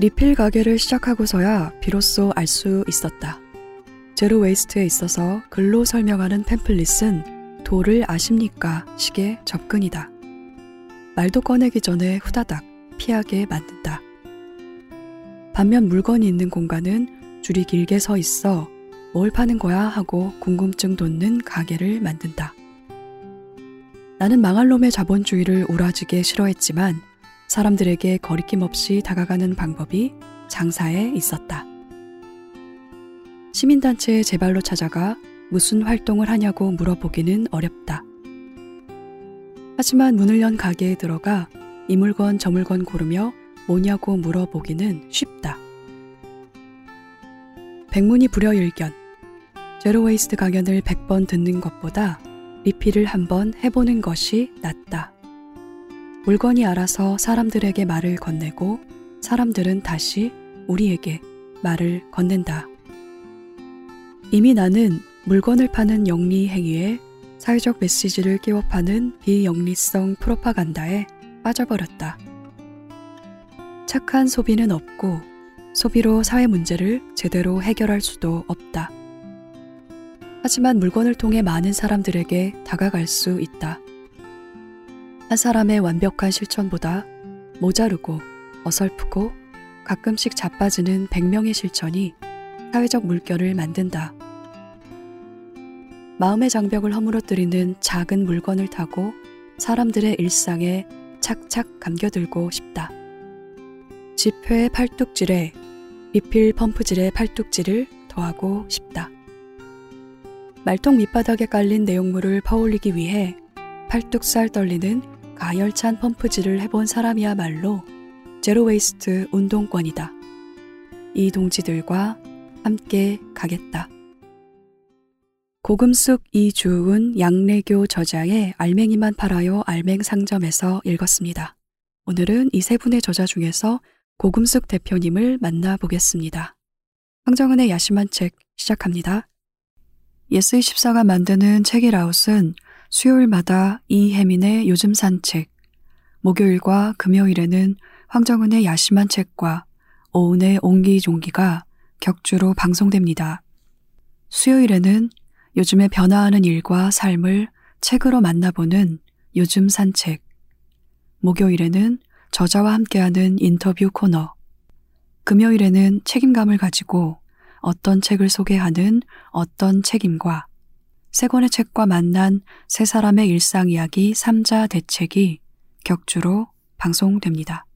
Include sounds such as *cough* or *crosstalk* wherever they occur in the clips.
리필 가게를 시작하고서야 비로소 알 수 있었다. zero waste에 있어서 글로 설명하는 팸플릿은 도를 아십니까? 식의 접근이다. 말도 꺼내기 전에 후다닥 피하게 만든다. 반면 물건이 있는 공간은 줄이 길게 서 있어 뭘 파는 거야 하고 궁금증 돋는 가게를 만든다. 나는 망할 놈의 자본주의를 우라지게 싫어했지만 사람들에게 거리낌 없이 다가가는 방법이 장사에 있었다. 시민단체에 제 발로 찾아가 무슨 활동을 하냐고 물어보기는 어렵다. 하지만 문을 연 가게에 들어가 이 물건 저 물건 고르며 뭐냐고 물어보기는 쉽다. 백문이 불여일견. 제로웨이스트 강연을 100번 듣는 것보다 리필을 한번 해보는 것이 낫다. 물건이 알아서 사람들에게 말을 건네고 사람들은 다시 우리에게 말을 건넨다. 이미 나는 물건을 파는 영리 행위에 사회적 메시지를 끼워 파는 비영리성 프로파간다에 빠져버렸다. 착한 소비는 없고 소비로 사회 문제를 제대로 해결할 수도 없다. 하지만 물건을 통해 많은 사람들에게 다가갈 수 있다. 한 사람의 완벽한 실천보다 모자르고 어설프고 가끔씩 자빠지는 100명의 실천이 사회적 물결을 만든다. 마음의 장벽을 허물어뜨리는 작은 물건을 타고 사람들의 일상에 착착 감겨들고 싶다. 지폐 팔뚝질에 리필 펌프질의 팔뚝질을 더하고 싶다. 말통 밑바닥에 깔린 내용물을 퍼올리기 위해 팔뚝살 떨리는 가열찬 펌프질을 해본 사람이야말로 zero waste 운동권이다. 이 동지들과 함께 가겠다. 고금숙 이주은 양래교 저자의 알맹이만 팔아요 알맹 상점에서 읽었습니다. 오늘은 이 세 분의 저자 중에서 고금숙 대표님을 만나보겠습니다. 황정은의 야심한 책 시작합니다. 예스24가 만드는 책읽아웃은 수요일마다 이혜민의 요즘 산책, 목요일과 금요일에는 황정은의 야심한 책과 오은의 옹기종기가 격주로 방송됩니다. 수요일에는 요즘에 변화하는 일과 삶을 책으로 만나보는 요즘 산책. 목요일에는 저자와 함께하는 인터뷰 코너. 금요일에는 책임감을 가지고 어떤 책을 소개하는 어떤 책임과 세 권의 책과 만난 세 사람의 일상 이야기 3자 대책이 격주로 방송됩니다.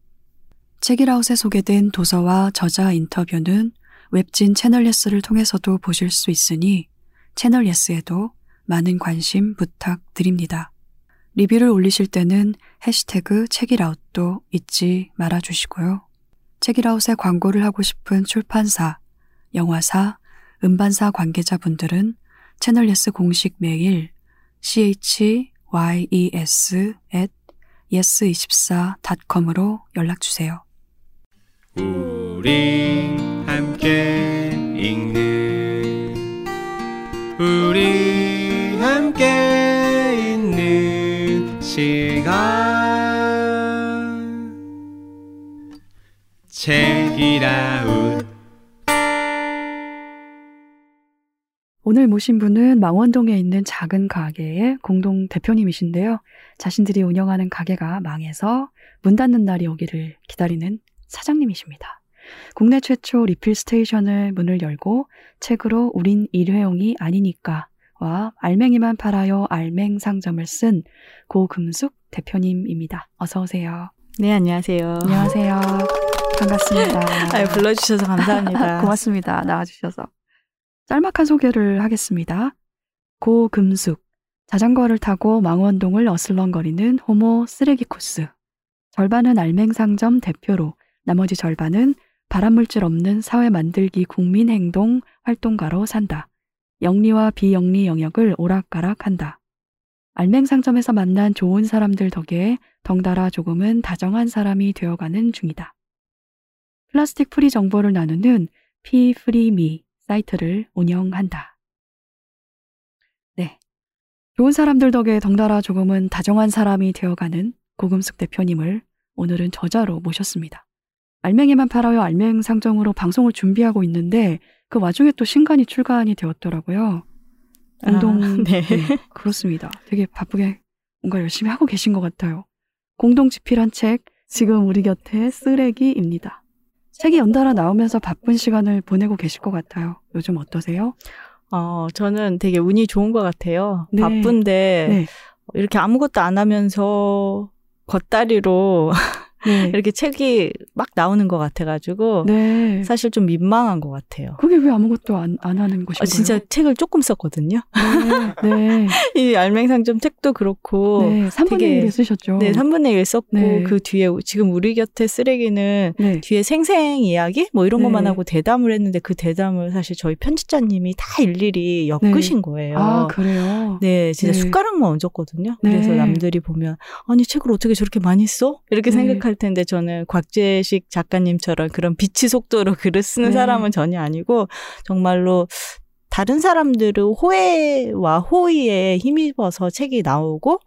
책읽아웃에 소개된 도서와 저자 인터뷰는 웹진 채널 예스를 통해서도 보실 수 있으니 채널 예스에도 많은 관심 부탁드립니다. 리뷰를 올리실 때는 해시태그 책읽아웃도 잊지 말아주시고요. 책읽아웃에 광고를 하고 싶은 출판사, 영화사, 음반사 관계자분들은 채널 예스 공식 메일 chyes at yes24.com으로 연락 주세요. 우리 함께 읽는 우리 함께 있는 시간 책이라 오늘 모신 분은 망원동에 있는 작은 가게의 공동 대표님이신데요. 자신들이 운영하는 가게가 망해서 문 닫는 날이 오기를 기다리는 사장님이십니다. 국내 최초 리필 스테이션을 문을 열고 책으로 우린 일회용이 아니니까 와 알맹이만 팔아요 알맹 상점을 쓴 고금숙 대표님입니다. 어서 오세요. 네, 안녕하세요. 안녕하세요. 반갑습니다. 아유, 불러주셔서 감사합니다. *laughs* 고맙습니다. 나와주셔서. 짤막한 소개를 하겠습니다. 고 금숙. 자전거를 타고 망원동을 어슬렁거리는 호모 쓰레기쿠스. 절반은 알맹상점 대표로, 나머지 절반은 발암물질 없는 사회 만들기 국민행동 활동가로 산다. 영리와 비영리 영역을 오락가락한다. 알맹상점에서 만난 좋은 사람들 덕에 덩달아 조금은 다정한 사람이 되어가는 중이다. 플라스틱 프리 정보를 나누는 피프리미 사이트를 운영한다. 네. 좋은 사람들 덕에 덩달아 조금은 다정한 사람이 되어가는 고금숙 대표님을 오늘은 저자로 모셨습니다. 알맹이만 팔아요 알맹 상점으로 방송을 준비하고 있는데 그 와중에 또 신간이 출간이 되었더라고요. 공동 아, *laughs* 네. 그렇습니다. 되게 바쁘게 뭔가 열심히 하고 계신 것 같아요. 공동 집필한 책 지금 우리 곁에 쓰레기입니다. 책이 연달아 나오면서 바쁜 시간을 보내고 계실 것 같아요. 요즘 어떠세요? 어, 저는 되게 운이 좋은 것 같아요. 네. 바쁜데 네. 이렇게 아무것도 안 하면서 겉다리로 네. *laughs* 이렇게 책이 막 나오는 것 같아가지고 네. 사실 좀 민망한 것 같아요. 그게 왜 아무것도 안, 안 하는 것인가요? 아, 진짜 책을 조금 썼거든요. 네. 네. *laughs* 이 알맹상점 책도 그렇고 네. 3분의 되게- 1을 쓰셨죠. 네, 3분의 1 썼고 네. 그 뒤에 지금 우리 곁에 쓰레기는 네. 뒤에 생생 이야기 뭐 이런 네. 것만 하고 대담을 했는데 그 대담을 사실 저희 편집자님이 다 일일이 엮으신 거예요. 아, 그래요? 네, 진짜 네. 숟가락만 얹었거든요. 네. 그래서 남들이 보면 아니 책을 어떻게 저렇게 많이 써? 이렇게 네. 생각할 텐데 저는 곽재식 작가님처럼 그런 비치 속도로 글을 쓰는 네. 사람은 전혀 아니고 정말로 다른 사람들의 호혜와 호의에 힘입어서 책이 나오고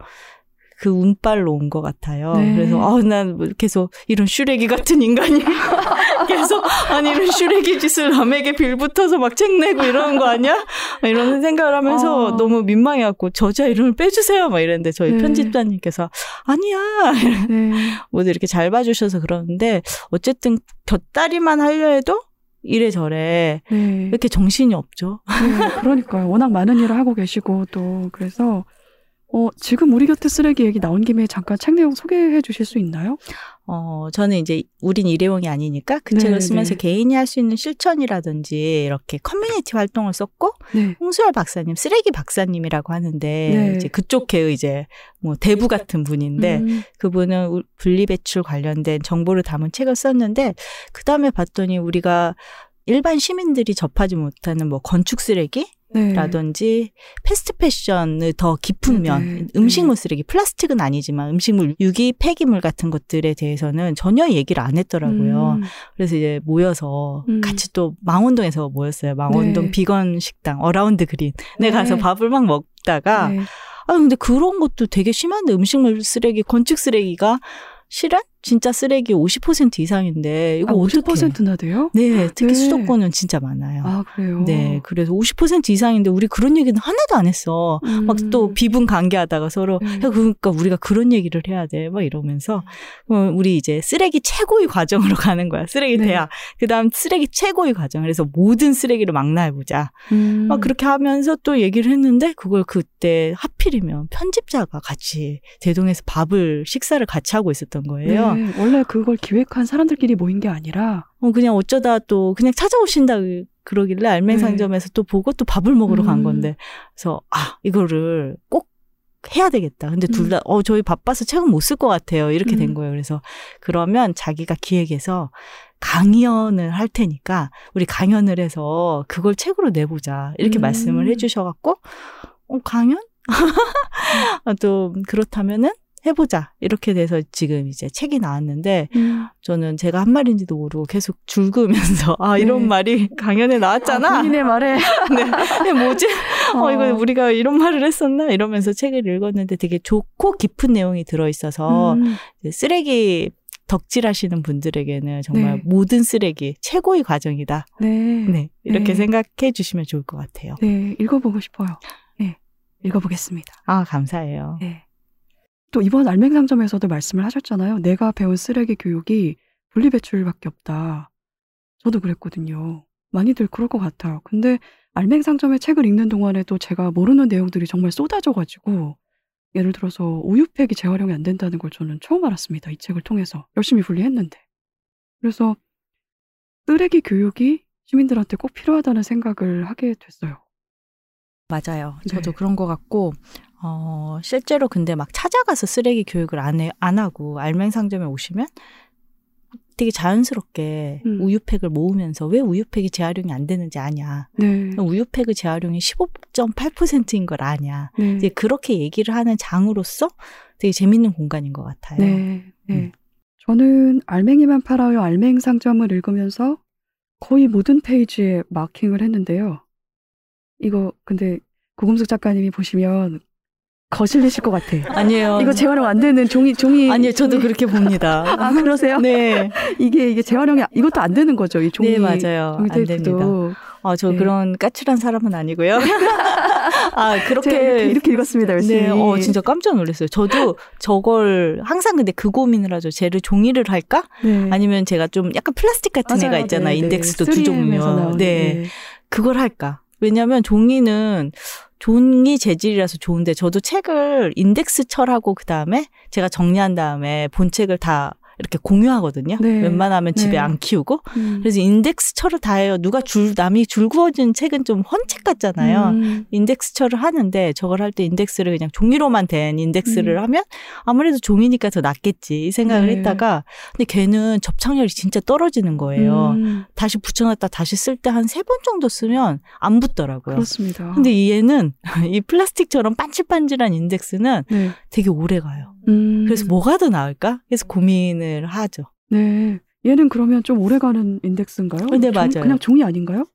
그 운빨로 온 것 같아요. 네. 그래서 아, 난 계속 이런 슈레기 같은 인간이 *laughs* 계속 아니 이런 슈레기 짓을 남에게 빌붙어서 막 책 내고 이러는 거 아니야? 막 이런 생각을 하면서 아. 너무 민망해갖고 저자 이름을 빼주세요 막 이랬는데 저희 네. 편집자님께서 아니야 *laughs* 네. 모두 이렇게 잘 봐주셔서 그러는데 어쨌든 곁다리만 하려 해도 이래저래 네. 이렇게 정신이 없죠. 네, 그러니까요. 워낙 많은 일을 하고 계시고 또 그래서 어, 지금 우리 곁에 쓰레기 얘기 나온 김에 잠깐 책 내용 소개해 주실 수 있나요? 어, 저는 이제 우린 일회용이 아니니까 그 네, 책을 쓰면서 네. 개인이 할 수 있는 실천이라든지 이렇게 커뮤니티 활동을 썼고 네. 홍수열 박사님, 쓰레기 박사님이라고 하는데 네. 이제 그쪽의 이제 뭐 대부 같은 분인데 음, 그분은 우- 분리 배출 관련된 정보를 담은 책을 썼는데 그 다음에 봤더니 우리가 일반 시민들이 접하지 못하는 뭐 건축 쓰레기 네. 라든지 패스트 패션의 더 깊은 네, 면, 네, 음식물 쓰레기, 플라스틱은 아니지만 음식물, 유기 폐기물 같은 것들에 대해서는 전혀 얘기를 안 했더라고요. 음, 그래서 이제 모여서 음. 같이 또 망원동에서 모였어요. 망원동 네. 비건 식당 어라운드 그린에 네. 가서 밥을 막 먹다가 네. 아 근데 그런 것도 되게 심한데 음식물 쓰레기, 건축 쓰레기가 실은 진짜 쓰레기 50% 이상인데 이거 아, 어떻게? 50%나 돼요? 네, 특히 네. 수도권은 진짜 많아요. 아, 그래요? 네, 그래서 50% 이상인데 우리 그런 얘기는 하나도 안 했어. 음, 막또 비분 관계하다가 서로 음. 야 그러니까 우리가 그런 얘기를 해야 돼. 막 이러면서 어, 우리 이제 쓰레기 최고의 과정으로 *laughs* 가는 거야. 쓰레기 네. 대학. 그다음 쓰레기 최고의 과정. 그래서 모든 쓰레기를 망라해 보자. 음, 막 그렇게 하면서 또 얘기를 했는데 그걸 그때 하필이면 편집자가 같이 대동에서 밥을 식사를 같이 하고 있었던 거예요. 네, 원래 그걸 기획한 사람들끼리 모인 게 아니라 어, 그냥 어쩌다 또 그냥 찾아오신다 그러길래 알맹상점에서 또 보고 또 밥을 먹으러 음. 간 건데 그래서 아 이거를 꼭 해야 되겠다. 근데 둘 음. 다어 저희 바빠서 책은 못 쓸 것 같아요. 이렇게 된 음. 거예요. 그래서 그러면 자기가 기획해서 강연을 할 테니까 우리 강연을 해서 그걸 책으로 내보자 이렇게 음. 말씀을 해주셔갖고 어 강연? *laughs* 아, 또 그렇다면은 해보자 이렇게 돼서 지금 이제 책이 나왔는데 음, 저는 제가 한 말인지도 모르고 계속 줄그면서 *laughs* 아 이런 네. 말이 *laughs* 강연에 나왔잖아. 아, 본인의 말에 *laughs* 네. 뭐지? 어 이거 우리가 이런 말을 했었나 이러면서 책을 읽었는데 되게 좋고 깊은 내용이 들어 있어서 음, 쓰레기 덕질하시는 분들에게는 정말 네. 모든 쓰레기 최고의 과정이다. 네, 네 이렇게 네. 생각해 주시면 좋을 것 같아요. 네, 읽어보고 싶어요. 네, 읽어보겠습니다. 아 감사해요. 네. 또 이번 알맹상점에서도 말씀을 하셨잖아요. 내가 배운 쓰레기 교육이 분리배출밖에 없다. 저도 그랬거든요. 많이들 그럴 것 같아요. 근데 알맹상점의 책을 읽는 동안에도 제가 모르는 내용들이 정말 쏟아져가지고 예를 들어서 우유팩이 재활용이 안 된다는 걸 저는 처음 알았습니다. 이 책을 통해서 열심히 분리했는데. 그래서 쓰레기 교육이 시민들한테 꼭 필요하다는 생각을 하게 됐어요. 맞아요. 저도 네. 그런 것 같고, 어, 실제로 근데 막 찾아가서 쓰레기 교육을 안, 해, 안 하고 알맹 상점에 오시면 되게 자연스럽게 음. 우유팩을 모으면서 왜 우유팩이 재활용이 안 되는지 아냐. 네. 우유팩의 재활용이 15.8%인 걸 아냐. 네. 이제 그렇게 얘기를 하는 장으로서 되게 재밌는 공간인 것 같아요. 네, 네. 음. 저는 알맹이만 팔아요 알맹 상점을 읽으면서 거의 모든 페이지에 마킹을 했는데요. 이거 근데 고금숙 작가님이 보시면 거슬리실 것 같아. 아니에요. 이거 재활용 안 되는 종이 종이. 아니요, 저도 그렇게 봅니다. *laughs* 아 그러세요? 네. *laughs* 이게 이게 재활용이 이것도 안 되는 거죠. 이 종이. 네, 맞아요. 종이 안 테이프도. 아, 저 네. 그런 까칠한 사람은 아니고요. *laughs* 아, 그렇게. 이렇게, 이렇게 읽었습니다. 열심히. 네, 어, 진짜 깜짝 놀랐어요. 저도 저걸 항상 근데 그 고민을 하죠. 쟤를 종이를 할까? 네. 아니면 제가 좀 약간 플라스틱 같은 맞아요. 애가 있잖아요. 네, 네. 인덱스도 두 3M 에서 종류. 나오는, 네. 그걸 할까? 왜냐면 종이는 종이 재질이라서 좋은데 저도 책을 인덱스 철하고 그 다음에 제가 정리한 다음에 본책을 다 이렇게 공유하거든요. 네. 웬만하면 집에 네. 안 키우고. 음. 그래서 인덱스처를 다 해요. 누가 줄, 남이 줄 그어준 책은 좀 헌책 같잖아요. 음. 인덱스처를 하는데 저걸 할 때 인덱스를 그냥 종이로만 된 인덱스를 음. 하면 아무래도 종이니까 더 낫겠지 이 생각을 네. 했다가 근데 걔는 접착력이 진짜 떨어지는 거예요. 음. 다시 붙여놨다 다시 쓸 때 한 세 번 정도 쓰면 안 붙더라고요. 그렇습니다. 근데 이 얘는 *laughs* 이 플라스틱처럼 반질반질한 인덱스는 네. 되게 오래 가요. 음. 그래서 뭐가 더 나을까? 그래서 고민을 하죠. 네. 얘는 그러면 좀 오래가는 인덱스인가요? 네, 종- 맞아요. 그냥 종이 아닌가요?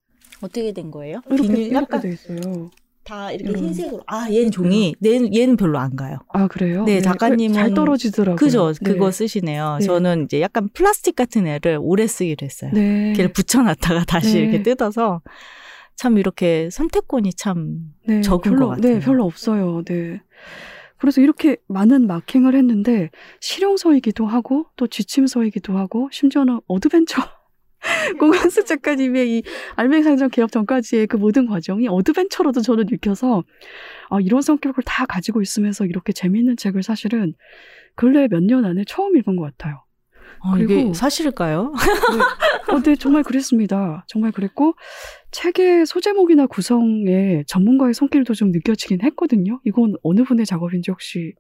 어떻게 된 거예요? 이렇게 비닐 이렇게 약간 돼 있어요. 다 이렇게 음. 흰색으로. 아, 얘는 종이. 얘는, 얘는 별로 안 가요. 아 그래요? 네, 작가님은- 잘 떨어지더라고요. 그죠? 네. 그거 쓰시네요. 네. 저는 이제 약간 플라스틱 같은 애를 오래 쓰기로 했어요. 네. 걔를 붙여놨다가 다시 네. 이렇게 뜯어서 참 이렇게 선택권이 참 네, 적은 별로, 것 같아요. 네, 별로 없어요. 네. 그래서 이렇게 많은 마킹을 했는데 실용서이기도 하고 또 지침서이기도 하고 심지어는 어드벤처 *laughs* 고금숙 작가님의 이 알맹상점 개업 전까지의 그 모든 과정이 어드벤처로도 저는 읽혀서 아, 이런 성격을 다 가지고 있으면서 이렇게 재미있는 책을 사실은 근래 몇 년 안에 처음 읽은 것 같아요. 어, 그리고- 사실일까요? 네. 어, 네, 정말 그랬습니다. 정말 그랬고, 책의 소제목이나 구성에 전문가의 손길도 좀 느껴지긴 했거든요. 이건 어느 분의 작업인지 혹시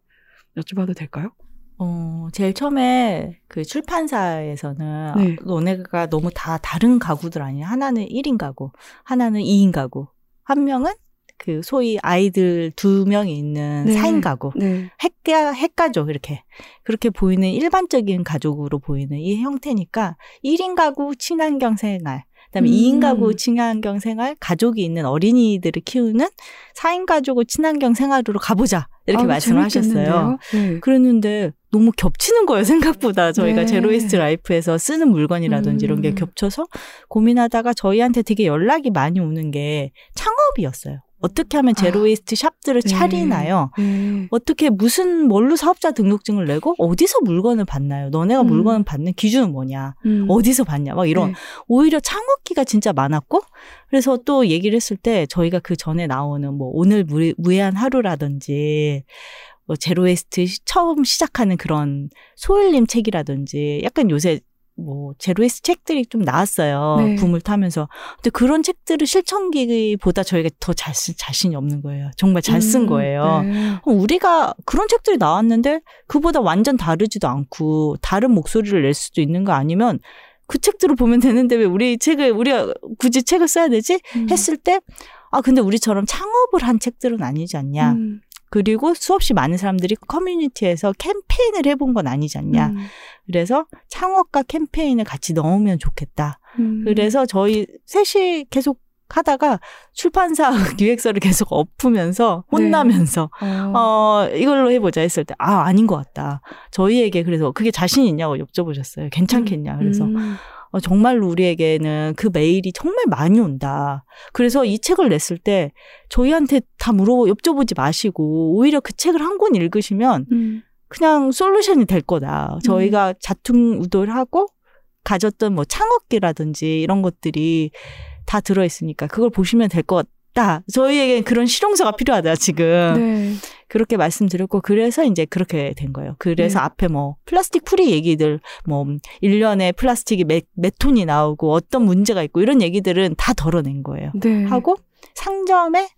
여쭤봐도 될까요? 어, 제일 처음에 그 출판사에서는 네. 너네가 너무 다 다른 가구들 아니야. 하나는 1인 가구, 하나는 2인 가구. 한 명은 그 소위 아이들 두 명이 있는 네. 4인 가구. 네. 핵가, 핵가족, 이렇게. 그렇게 보이는 일반적인 가족으로 보이는 이 형태니까 1인 가구 친환경 생활, 그 다음에 음. 2인 가구 친환경 생활, 가족이 있는 어린이들을 키우는 4인 가족을 친환경 생활으로 가보자. 이렇게 아우, 말씀을 하셨어요. 재밌겠는데요? 네. 그랬는데 너무 겹치는 거예요, 생각보다. 저희가 네. 제로웨이스트 라이프에서 쓰는 물건이라든지 이런 게 음. 겹쳐서 고민하다가 저희한테 되게 연락이 많이 오는 게 창업이었어요. 어떻게 하면 아. 제로웨이스트 샵들을 네. 차리나요? 네. 어떻게 무슨 뭘로 사업자 등록증을 내고 어디서 물건을 받나요? 너네가 음. 물건을 받는 기준은 뭐냐? 음. 어디서 받냐? 막 이런 네. 오히려 창업기가 진짜 많았고 그래서 또 얘기를 했을 때 저희가 그 전에 나오는 뭐 오늘 무, 무해한 하루라든지 뭐 제로웨이스트 시- 처음 시작하는 그런 소일님 책이라든지 약간 요새 뭐 제로웨이스트 책들이 좀 나왔어요. 네. 붐을 타면서. 근데 그런 책들을 실천기보다 저희가 더잘쓸 자신이 없는 거예요. 정말 잘쓴 음, 거예요. 네. 어, 우리가 그런 책들이 나왔는데 그보다 완전 다르지도 않고 다른 목소리를 낼 수도 있는 거 아니면 그 책들을 보면 되는데 왜 우리 책을 우리가 굳이 책을 써야 되지? 음. 했을 때 아 근데 우리처럼 창업을 한 책들은 아니지 않냐. 음. 그리고 수없이 많은 사람들이 커뮤니티에서 캠페인을 해본 건 아니지 않냐. 음. 그래서 창업과 캠페인을 같이 넣으면 좋겠다. 음. 그래서 저희 셋이 계속 하다가 출판사 *laughs* 기획서를 계속 엎으면서 네. 혼나면서 어. 어, 이걸로 해보자 했을 때, 아, 아닌 것 같다. 저희에게 그래서 그게 자신 있냐고 여쭤보셨어요. 괜찮겠냐. 그래서, 음. 어, 정말로 우리에게는 그 메일이 정말 많이 온다. 그래서 이 책을 냈을 때 저희한테 다 물어, 여쭤보지 마시고, 오히려 그 책을 한 권 읽으시면 음. 그냥 솔루션이 될 거다. 저희가 자퉁우돌 하고 가졌던 뭐 창업기라든지 이런 것들이 다 들어있으니까 그걸 보시면 될 것 같다. 저희에게 그런 실용서가 필요하다, 지금. 네. 그렇게 말씀드렸고 그래서 이제 그렇게 된 거예요. 그래서 네. 앞에 뭐 플라스틱 프리 얘기들 뭐 1년에 플라스틱이 몇, 몇 톤이 나오고 어떤 문제가 있고 이런 얘기들은 다 덜어낸 거예요. 네. 하고 상점에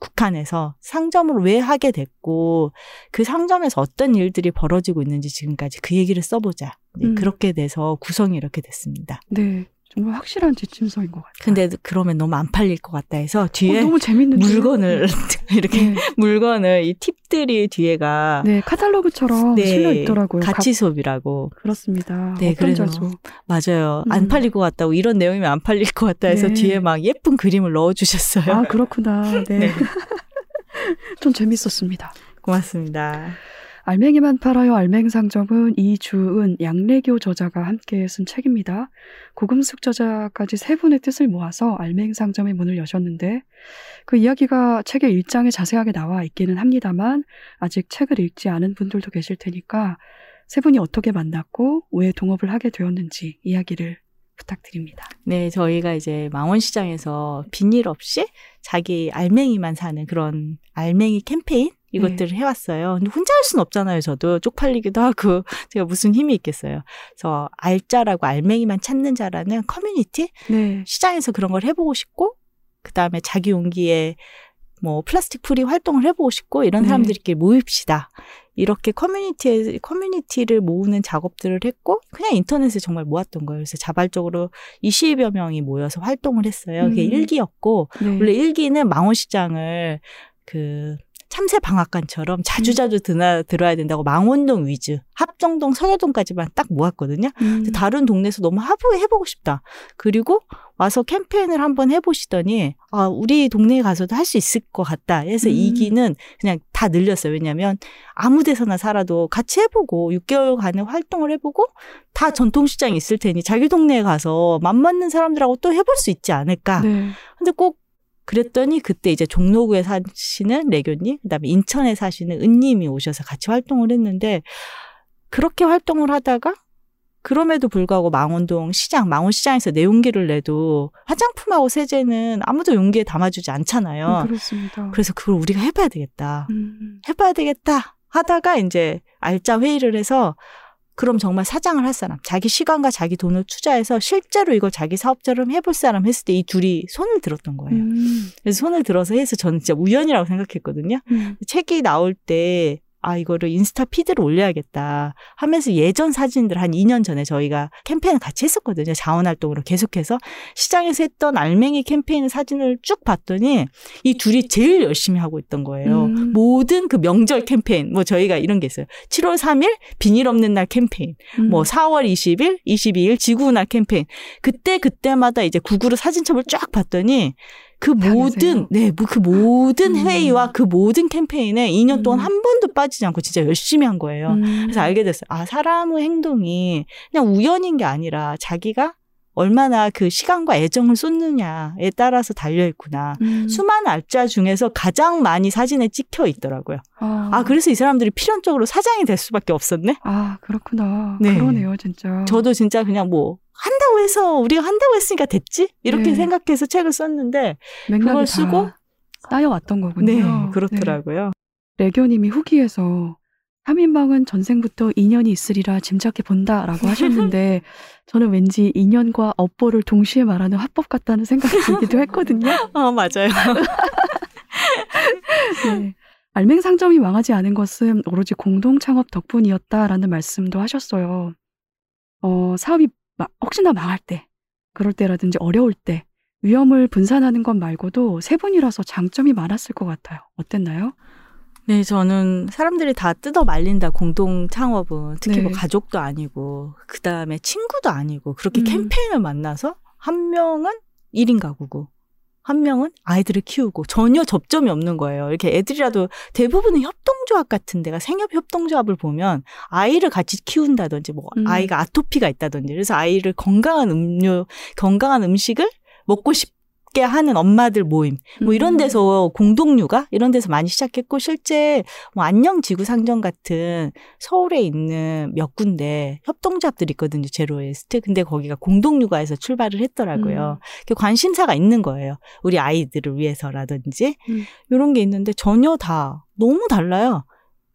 국한해서 상점을 왜 하게 됐고 그 상점에서 어떤 일들이 벌어지고 있는지 지금까지 그 얘기를 써보자. 네, 음. 그렇게 돼서 구성이 이렇게 됐습니다. 네. 정말 확실한 지침서인 것 같아요. 근데 그러면 너무 안 팔릴 것 같다 해서 뒤에 어, 너무 재밌는데 물건을 *laughs* 이렇게 네. 물건을 이 팁들이 뒤에가 네, 카탈로그처럼 네, 실려 있더라고요. 가치 수업이라고 각- 그렇습니다. 네, 그래서 자수. 맞아요. 음. 안 팔릴 것 같다고 이런 내용이면 안 팔릴 것 같다 해서 네. 뒤에 막 예쁜 그림을 넣어 주셨어요. 아, 그렇구나. 네. *laughs* 네. *laughs* 좀 재밌었습니다. 고맙습니다. 알맹이만 팔아요 알맹상점은 이주은, 양래교 저자가 함께 쓴 책입니다. 고금숙 저자까지 세 분의 뜻을 모아서 알맹상점의 문을 여셨는데 그 이야기가 책의 일장에 자세하게 나와 있기는 합니다만 아직 책을 읽지 않은 분들도 계실 테니까 세 분이 어떻게 만났고 왜 동업을 하게 되었는지 이야기를 부탁드립니다. 네, 저희가 이제 망원시장에서 비닐 없이 자기 알맹이만 사는 그런 알맹이 캠페인 이것들을 해왔어요. 근데 혼자 할 수는 없잖아요. 저도 쪽팔리기도 하고 *laughs* 제가 무슨 힘이 있겠어요. 그래서 알자라고 알맹이만 찾는 자라는 커뮤니티 네. 시장에서 그런 걸 해보고 싶고 그 다음에 자기 용기에 뭐 플라스틱 프리 활동을 해보고 싶고 이런 네. 사람들끼리 모입시다. 이렇게 커뮤니티에 커뮤니티를 모으는 작업들을 했고 그냥 인터넷에 정말 모았던 거예요. 그래서 자발적으로 20여 명이 모여서 활동을 했어요. 그게 음. 일기였고 네. 원래 일기는 망원시장을 그 참새 방앗간처럼 자주자주 드나, 들어야 된다고 망원동 위주, 합정동, 서교동까지만 딱 모았거든요. 음. 다른 동네에서 너무 하부 해보고 싶다. 그리고 와서 캠페인을 한번 해보시더니 아 우리 동네에 가서도 할 수 있을 것 같다. 해서 음. 이기는 그냥 다 늘렸어요. 왜냐하면 아무 데서나 살아도 같이 해보고 6개월간의 활동을 해보고 다 전통시장이 있을 테니 자기 동네에 가서 맘 맞는 사람들하고 또 해볼 수 있지 않을까. 네. 근데 꼭 그랬더니 그때 이제 종로구에 사시는 레교님, 그다음에 인천에 사시는 은님이 오셔서 같이 활동을 했는데 그렇게 활동을 하다가 그럼에도 불구하고 망원동 시장, 망원시장에서 내 용기를 내도 화장품하고 세제는 아무도 용기에 담아주지 않잖아요. 그렇습니다. 그래서 그걸 우리가 해봐야 되겠다. 음. 해봐야 되겠다 하다가 이제 알짜 회의를 해서 그럼 정말 사장을 할 사람, 자기 시간과 자기 돈을 투자해서 실제로 이걸 자기 사업처럼 해볼 사람 했을 때 이 둘이 손을 들었던 거예요. 음. 그래서 손을 들어서 해서 저는 진짜 우연이라고 생각했거든요. 음. 책이 나올 때, 아, 이거를 인스타 피드를 올려야겠다 하면서 예전 사진들 한 2년 전에 저희가 캠페인을 같이 했었거든요. 자원활동으로 계속해서 시장에서 했던 알맹이 캠페인 사진을 쭉 봤더니 이 둘이 제일 열심히 하고 있던 거예요. 음. 모든 그 명절 캠페인, 뭐 저희가 이런 게 있어요. 7월 3일 비닐 없는 날 캠페인, 음. 뭐 4월 20일, 22일 지구날 캠페인. 그때 그때마다 이제 구글로 사진첩을 쫙 봤더니 그다 모든? 네, 뭐그 모든 음. 회의와 그 모든 캠페인에 2년 동안 음. 한 번도 빠지지 않고 진짜 열심히 한 거예요. 음. 그래서 알게 됐어요. 아, 사람의 행동이 그냥 우연인 게 아니라 자기가 얼마나 그 시간과 애정을 쏟느냐에 따라서 달려 있구나. 음. 수많은 알짜 중에서 가장 많이 사진에 찍혀 있더라고요. 아, 아, 그래서 이 사람들이 필연적으로 사장이 될 수밖에 없었네? 아, 그렇구나. 네. 그러네요, 진짜. 저도 진짜 그냥 뭐, 한다고 해서, 우리가 한다고 했으니까 됐지? 이렇게 네. 생각해서 책을 썼는데, 그걸 다 쓰고? 쌓여왔던 거군요. 네, 네. 그렇더라고요. 레교님이 후기에서 3인방은 전생부터 인연이 있으리라 짐작해 본다라고 *laughs* 하셨는데 저는 왠지 인연과 업보를 동시에 말하는 화법 같다는 생각이 들기도 했거든요. 어, *laughs* 맞아요. *laughs* 네. 알맹상점이 망하지 않은 것은 오로지 공동 창업 덕분이었다라는 말씀도 하셨어요. 어, 사업이 마- 혹시나 망할 때, 그럴 때라든지 어려울 때 위험을 분산하는 것 말고도 세 분이라서 장점이 많았을 것 같아요. 어땠나요? 네, 저는 사람들이 다 뜯어 말린다, 공동 창업은. 특히 네. 뭐 가족도 아니고, 그 다음에 친구도 아니고, 그렇게 음. 캠페인을 만나서, 한 명은 1인 가구고, 한 명은 아이들을 키우고, 전혀 접점이 없는 거예요. 이렇게 애들이라도 대부분은 협동조합 같은 데가 생협 협동조합을 보면, 아이를 같이 키운다든지, 뭐, 음. 아이가 아토피가 있다든지, 그래서 아이를 건강한 음료, 건강한 음식을 먹고 싶 게 하는 엄마들 모임, 뭐 이런 음. 데서 공동 육아? 이런 데서 많이 시작했고 실제 뭐 안녕 지구 상점 같은 서울에 있는 몇 군데 협동조합들이 있거든요 제로웨스트 근데 거기가 공동 육아에서 출발을 했더라고요. 그 관심사가 있는 거예요. 우리 아이들을 위해서라든지. 음. 이런 게 있는데 전혀 다 너무 달라요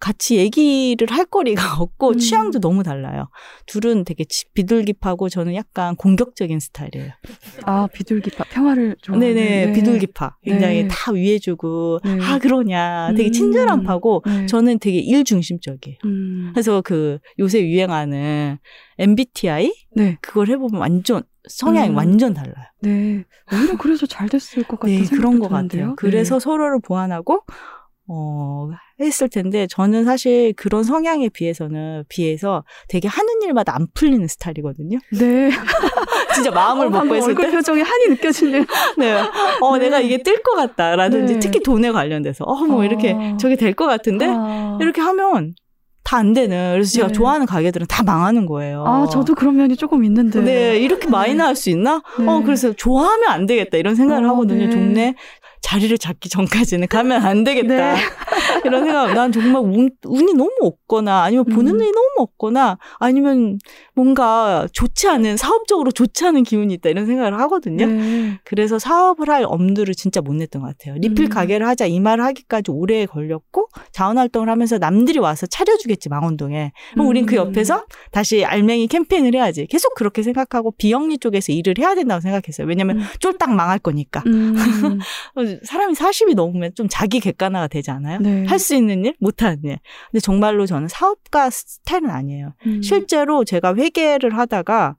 같이 얘기를 할 거리가 *laughs* 없고 음. 취향도 너무 달라요 둘은 되게 지- 비둘기파고 저는 약간 공격적인 스타일이에요 아, 비둘기파 평화를 좋아하는. 네네, 비둘기파. 굉장히 네. 다 위해주고, 네. 아, 그러냐. 되게 음. 친절한 파고, 네. 저는 되게 일 중심적이에요. 음. 그래서 그 요새 유행하는 MBTI? 네, 그걸 해보면 완전, 성향이 음. 완전 달라요. 네. 오히려 그래서 잘 됐을 것 같은 네, 그런 것 드는데요. 같아요. 그래서 서로를 보완하고, 어, 했을 텐데, 저는 사실 그런 성향에 비해서는, 비해서 되게 하는 일마다 안 풀리는 스타일이거든요. *laughs* 네. *laughs* 진짜 마음을 어, 먹고 했을 얼굴 때. 표정에 한이 느껴지네요. *laughs* 네. 어, 네. 내가 이게 뜰 것 같다라든지, 네. 특히 돈에 관련돼서, 어, 뭐 아. 이렇게 저게 될 것 같은데, 아. 이렇게 하면 다안 되는. 그래서 제가 네. 좋아하는 가게들은 다 망하는 거예요. 아, 저도 그런 면이 조금 있는데. 네, 이렇게 많이 나올 수 있나? 네. 어, 그래서 좋아하면 안 되겠다. 이런 생각을 어, 하거든요. 네. 동네 자리를 잡기 전까지는 가면 안 되겠다. 네. *laughs* 이런 생각. 난 정말 운, 운이 너무 없거나 아니면 보는 음. 눈이 너무 없거나 아니면 뭔가 좋지 않은 사업적으로 좋지 않은 기운이 있다. 이런 생각을 하거든요. 네. 그래서 사업을 할 엄두를 진짜 못 냈던 것 같아요. 리필 음. 가게를 하자 이 말을 하기까지 오래 걸렸고 자원 활동을 하면서 남들이 와서 차려주겠지 망원동에. 그럼 우린 그 음. 옆에서 다시 알맹이 캠페인을 해야지. 계속 그렇게 생각하고 비영리 쪽에서 일을 해야 된다고 생각했어요. 왜냐면 음. 쫄딱 망할 거니까. *laughs* 사람이 40이 넘으면 좀 자기 객관화가 되지 않아요? 네. 할수 있는 일, 못하는 일. 근데 정말로 저는 사업가 스타일은 아니에요. 음. 실제로 제가 회계를 하다가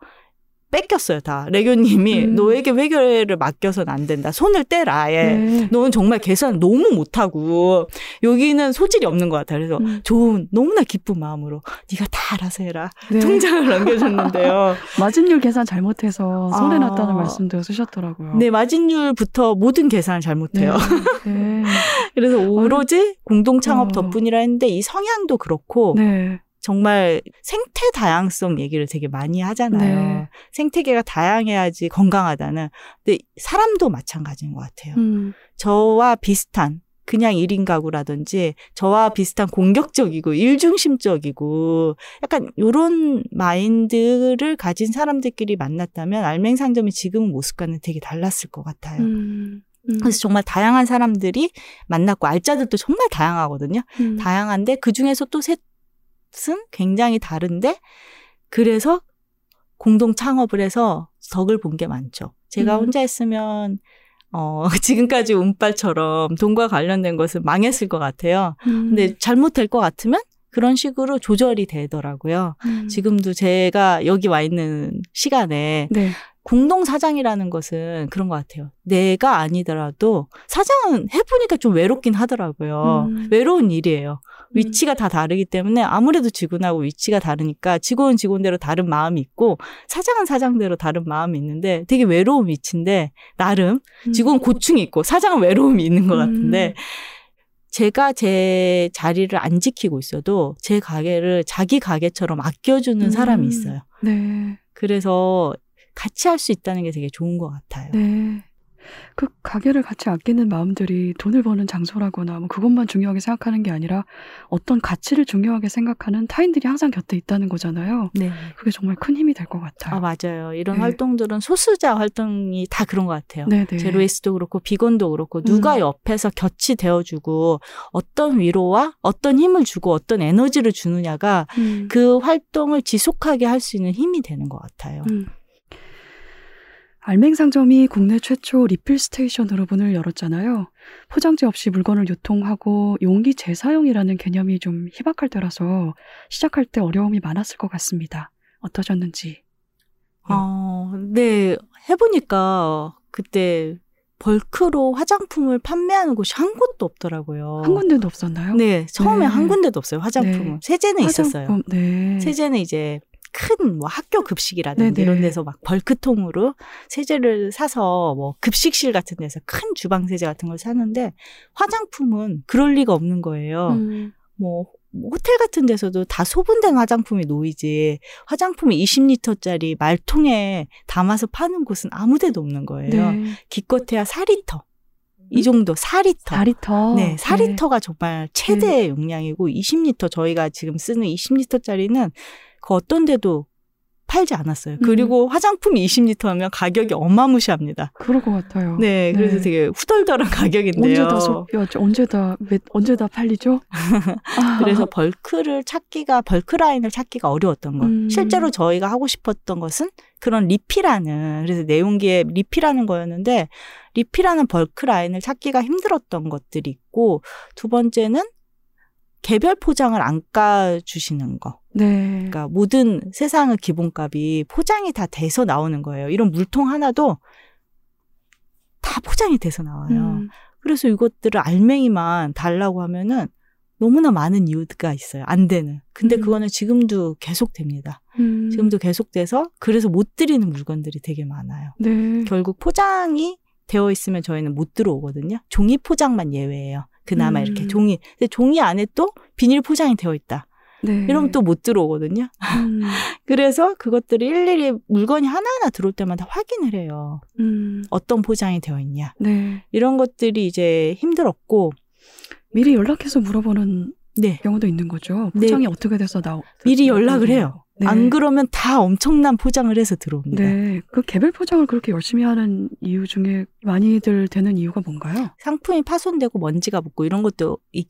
뺏겼어요, 다. 레교님이 음. 너에게 회계를 맡겨서는 안 된다. 손을 떼라, 아예. 네. 너는 정말 계산 너무 못하고 여기는 소질이 없는 것 같아. 그래서 음. 좋은 너무나 기쁜 마음으로 네가 다 알아서 해라. 네. 통장을 넘겨줬는데요. *laughs* 마진율 계산 잘못해서 손해 아. 났다는 말씀도 쓰셨더라고요. 네 마진율부터 모든 계산을 잘못해요. 네. *laughs* 그래서 오로지 공동 창업 어. 덕분이라 했는데 이 성향도 그렇고 네. 정말 생태 다양성 얘기를 되게 많이 하잖아요. 네. 생태계가 다양해야지 건강하다는. 근데 사람도 마찬가지인 것 같아요. 음. 저와 비슷한 그냥 1인 가구라든지 저와 비슷한 공격적이고 일중심적이고 약간 요런 마인드를 가진 사람들끼리 만났다면 알맹상점이 지금 모습과는 되게 달랐을 것 같아요. 음. 음. 그래서 정말 다양한 사람들이 만났고 알짜들도 정말 다양하거든요. 음. 다양한데 그 중에서 또 셋 은 굉장히 다른데 그래서 공동 창업을 해서 덕을 본 게 많죠. 제가 음. 혼자 했으면 어 *laughs* 지금까지 운빨처럼 돈과 관련된 것은 망했을 것 같아요. 음. 근데 잘못될 것 같으면 그런 식으로 조절이 되더라고요. 음. 지금도 제가 여기 와 있는 시간에 네. 공동 사장이라는 것은 그런 것 같아요. 내가 아니더라도 사장은 해보니까 좀 외롭긴 하더라고요. 음. 외로운 일이에요. 위치가 다 다르기 때문에 아무래도 직원하고 위치가 다르니까 직원은 직원대로 다른 마음이 있고 사장은 사장대로 다른 마음이 있는데 되게 외로운 위치인데 나름 음. 직원 고충이 있고 사장은 외로움이 있는 것 같은데 음. 제가 제 자리를 안 지키고 있어도 제 가게를 자기 가게처럼 아껴주는 음. 사람이 있어요. 네. 그래서 같이 할 수 있다는 게 되게 좋은 것 같아요. 네. 그 가게를 같이 아끼는 마음들이 돈을 버는 장소라거나 뭐 그것만 중요하게 생각하는 게 아니라 어떤 가치를 중요하게 생각하는 타인들이 항상 곁에 있다는 거잖아요. 네. 그게 정말 큰 힘이 될 것 같아요. 아, 맞아요. 이런 네. 활동들은 소수자 활동이 다 그런 것 같아요. 네네. 제로웨이스도 그렇고 비건도 그렇고 누가 음. 옆에서 곁이 되어주고 어떤 위로와 어떤 힘을 주고 어떤 에너지를 주느냐가 음. 그 활동을 지속하게 할 수 있는 힘이 되는 것 같아요. 음. 알맹상점이 국내 최초 리필 스테이션으로 문을 열었잖아요. 포장지 없이 물건을 유통하고 용기 재사용이라는 개념이 좀 희박할 때라서 시작할 때 어려움이 많았을 것 같습니다. 어떠셨는지. 어, 네. 해보니까 그때 벌크로 화장품을 판매하는 곳이 한 곳도 없더라고요. 한 군데도 없었나요? 네. 처음에 네. 한 군데도 없어요. 화장품은. 네. 세제는 있었어요. 화장품, 네. 세제는 이제 큰 뭐 학교 급식이라든지 네네. 이런 데서 막 벌크통으로 세제를 사서 뭐 급식실 같은 데서 큰 주방 세제 같은 걸 사는데 화장품은 그럴 리가 없는 거예요. 음, 뭐 호텔 같은 데서도 다 소분된 화장품이 놓이지 화장품을 20리터짜리 말통에 담아서 파는 곳은 아무 데도 없는 거예요. 네. 기껏해야 4리터. 이 정도 4리터. 4리터. 네, 4리터가 정말 최대 네. 용량이고 20리터 저희가 지금 쓰는 20리터짜리는 그 어떤 데도 팔지 않았어요. 음. 그리고 화장품이 20리터 하면 가격이 어마무시합니다. 그럴 것 같아요. 네, 그래서 네. 되게 후덜덜한 가격인데요. 언제 다 소, 야, 저 언제 다, 몇- 언제 다 팔리죠? 아, *laughs* 그래서 bulk를 찾기가 bulk 라인을 찾기가 어려웠던 거. 음. 실제로 저희가 하고 싶었던 것은 그런 리필하는 그래서 내 용기에 리필하는 거였는데 리필하는 bulk 라인을 찾기가 힘들었던 것들이 있고 두 번째는 개별 포장을 안 까주시는 거. 네. 그러니까 모든 세상의 기본값이 포장이 다 돼서 나오는 거예요. 이런 물통 하나도 다 포장이 돼서 나와요. 음, 그래서 이것들을 알맹이만 달라고 하면은 너무나 많은 이유가 있어요. 안 되는. 근데 음. 그거는 지금도 계속됩니다. 음. 지금도 계속돼서 그래서 못 드리는 물건들이 되게 많아요. 네. 결국 포장이 되어 있으면 저희는 못 들어오거든요. 종이 포장만 예외예요. 그나마 음. 이렇게 종이. 근데 종이 안에 또 비닐 포장이 되어 있다. 네. 이러면 또 못 들어오거든요. 음. *laughs* 그래서 그것들이 일일이 물건이 하나하나 들어올 때마다 확인을 해요. 음. 어떤 포장이 되어 있냐. 네. 이런 것들이 이제 힘들었고, 미리 연락해서 물어보는 네. 경우도 있는 거죠. 네. 포장이 어떻게 돼서 나오 미리 연락을 해요. 네. 안 그러면 다 엄청난 포장을 해서 들어옵니다. 네. 그 개별 포장을 그렇게 열심히 하는 이유 중에 많이들 되는 이유가 뭔가요? 상품이 파손되고 먼지가 붙고 이런 것도 있,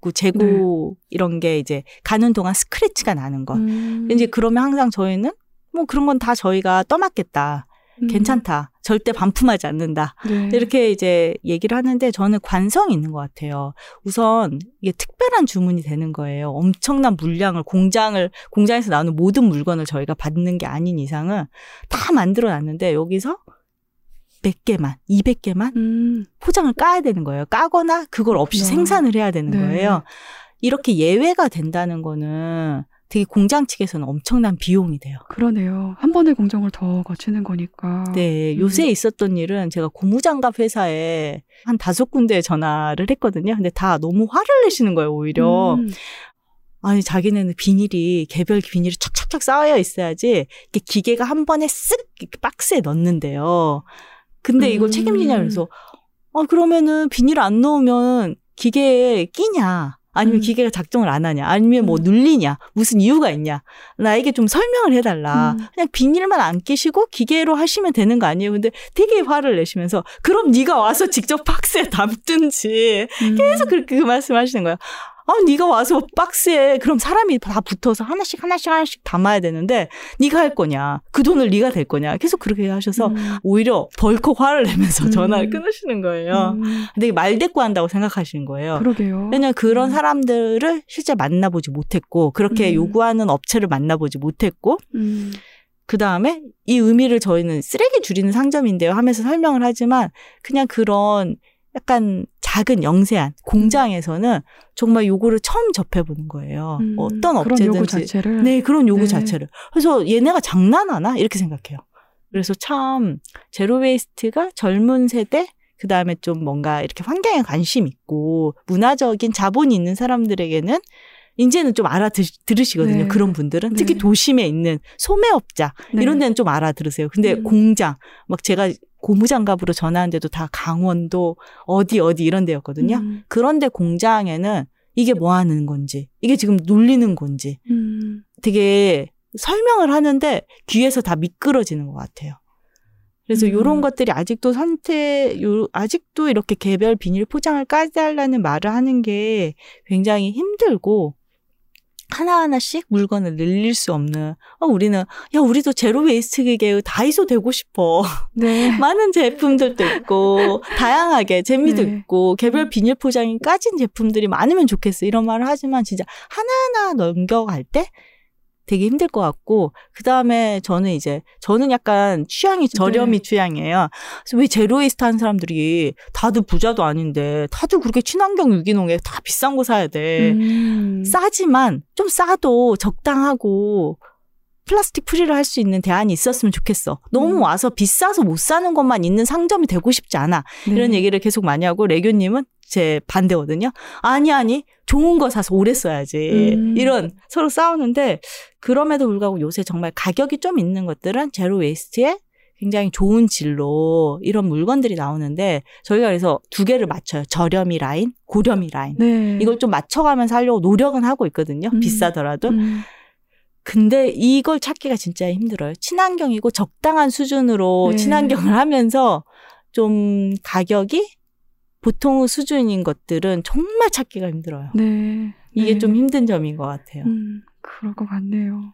고 재고 이런 게 이제 가는 동안 스크래치가 나는 거. 음. 이제 그러면 항상 저희는 뭐 그런 건 다 저희가 떠맡겠다. 음. 괜찮다. 절대 반품하지 않는다. 네. 이렇게 이제 얘기를 하는데 저는 관성이 있는 것 같아요. 우선 이게 특별한 주문이 되는 거예요. 엄청난 물량을 공장을 공장에서 나오는 모든 물건을 저희가 받는 게 아닌 이상은 다 만들어 놨는데 여기서 몇 개만, 200개만 음. 포장을 까야 되는 거예요. 까거나 그걸 없이 네. 생산을 해야 되는 네. 거예요. 이렇게 예외가 된다는 거는 되게 공장 측에서는 엄청난 비용이 돼요. 그러네요. 한 번의 공정을 더 거치는 거니까. 네, 음. 요새 있었던 일은 제가 고무장갑 회사에 한 다섯 군데에 전화를 했거든요. 근데 다 너무 화를 내시는 거예요, 오히려. 음. 아니, 자기네는 비닐이, 개별 비닐이 척척척 쌓여 있어야지, 이렇게 기계가 한 번에 쓱 이렇게 박스에 넣는데요. 근데 이걸 음. 책임지냐, 그래서, 아, 그러면은 비닐 안 넣으면 기계에 끼냐? 아니면 음. 기계가 작동을 안 하냐? 아니면 뭐 음. 눌리냐? 무슨 이유가 있냐? 나에게 좀 설명을 해달라. 음. 그냥 비닐만 안 끼시고 기계로 하시면 되는 거 아니에요? 근데 되게 화를 내시면서 그럼 네가 와서 직접 박스에 담든지 음. 계속 그렇게 그 말씀하시는 거예요. 아, 네가 와서 박스에 그럼 사람이 다 붙어서 하나씩 하나씩 하나씩 담아야 되는데 네가 할 거냐? 그 돈을 네가 댈 거냐? 계속 그렇게 하셔서 음. 오히려 벌컥 화를 내면서 음. 전화를 끊으시는 거예요. 음. 근데 말 대꾸 한다고 생각하시는 거예요. 그러게요. 왜냐면 그런 음. 사람들을 실제 만나보지 못했고 그렇게 음. 요구하는 업체를 만나보지 못했고 음. 그 다음에 이 의미를 저희는 쓰레기 줄이는 상점인데요 하면서 설명을 하지만 그냥 그런 약간 작은 영세한 공장에서는 정말 요거를 처음 접해보는 거예요. 음. 어떤 그런 요구 업체든지. 자체를. 네, 그런 요구 네. 자체를. 그래서 얘네가 장난하나? 이렇게 생각해요. 그래서 참 제로웨이스트가 젊은 세대 그 다음에 좀 뭔가 이렇게 환경에 관심 있고 문화적인 자본이 있는 사람들에게는 이제는 좀 알아들으시거든요. 네. 그런 분들은 특히 네. 도심에 있는 소매업자 네. 이런 데는 좀 알아들으세요. 근데 음. 공장 막 제가 고무장갑으로 전화한 데도 다 강원도 어디 어디 이런 데였거든요. 음. 그런데 공장에는 이게 뭐 하는 건지 이게 지금 놀리는 건지 음. 되게 설명을 하는데 귀에서 다 미끄러지는 것 같아요. 그래서 음. 이런 것들이 아직도 선택, 요, 아직도 이렇게 개별 비닐 포장을 까달라는 말을 하는 게 굉장히 힘들고, 하나하나씩 물건을 늘릴 수 없는, 어, 우리는, 야, 우리도 zero waste계의 다이소 되고 싶어. *laughs* 네. *laughs* 많은 제품들도 있고, 다양하게 재미도 네. 있고, 개별 비닐 포장이 까진 제품들이 많으면 좋겠어. 이런 말을 하지만 진짜 하나하나 넘겨갈 때 되게 힘들 것 같고, 그 다음에 저는 이제, 저는 약간 취향이 저렴이 네. 취향이에요. 그래서 왜 zero waste 하는 사람들이 다들 부자도 아닌데, 다들 그렇게 친환경 유기농에 다 비싼 거 사야 돼. 음. 싸지만 좀 싸도 적당하고 플라스틱 free를 할 수 있는 대안이 있었으면 좋겠어. 너무 음. 와서 비싸서 못 사는 것만 있는 상점이 되고 싶지 않아. 네. 이런 얘기를 계속 많이 하고 래교님은 제 반대거든요. 아니 아니 좋은 거 사서 오래 써야지. 음. 이런 서로 싸우는데 그럼에도 불구하고 요새 정말 가격이 좀 있는 것들은 zero waste에 굉장히 좋은 질로 이런 물건들이 나오는데 저희가 그래서 두 개를 맞춰요. 저렴이 라인, 고렴이 라인. 네. 이걸 좀 맞춰가면서 하려고 노력은 하고 있거든요. 음. 비싸더라도. 음. 근데 이걸 찾기가 진짜 힘들어요. 친환경이고 적당한 수준으로 네. 친환경을 하면서 좀 가격이 보통 수준인 것들은 정말 찾기가 힘들어요. 네. 이게 네. 좀 힘든 점인 것 같아요. 음, 그럴 것 같네요.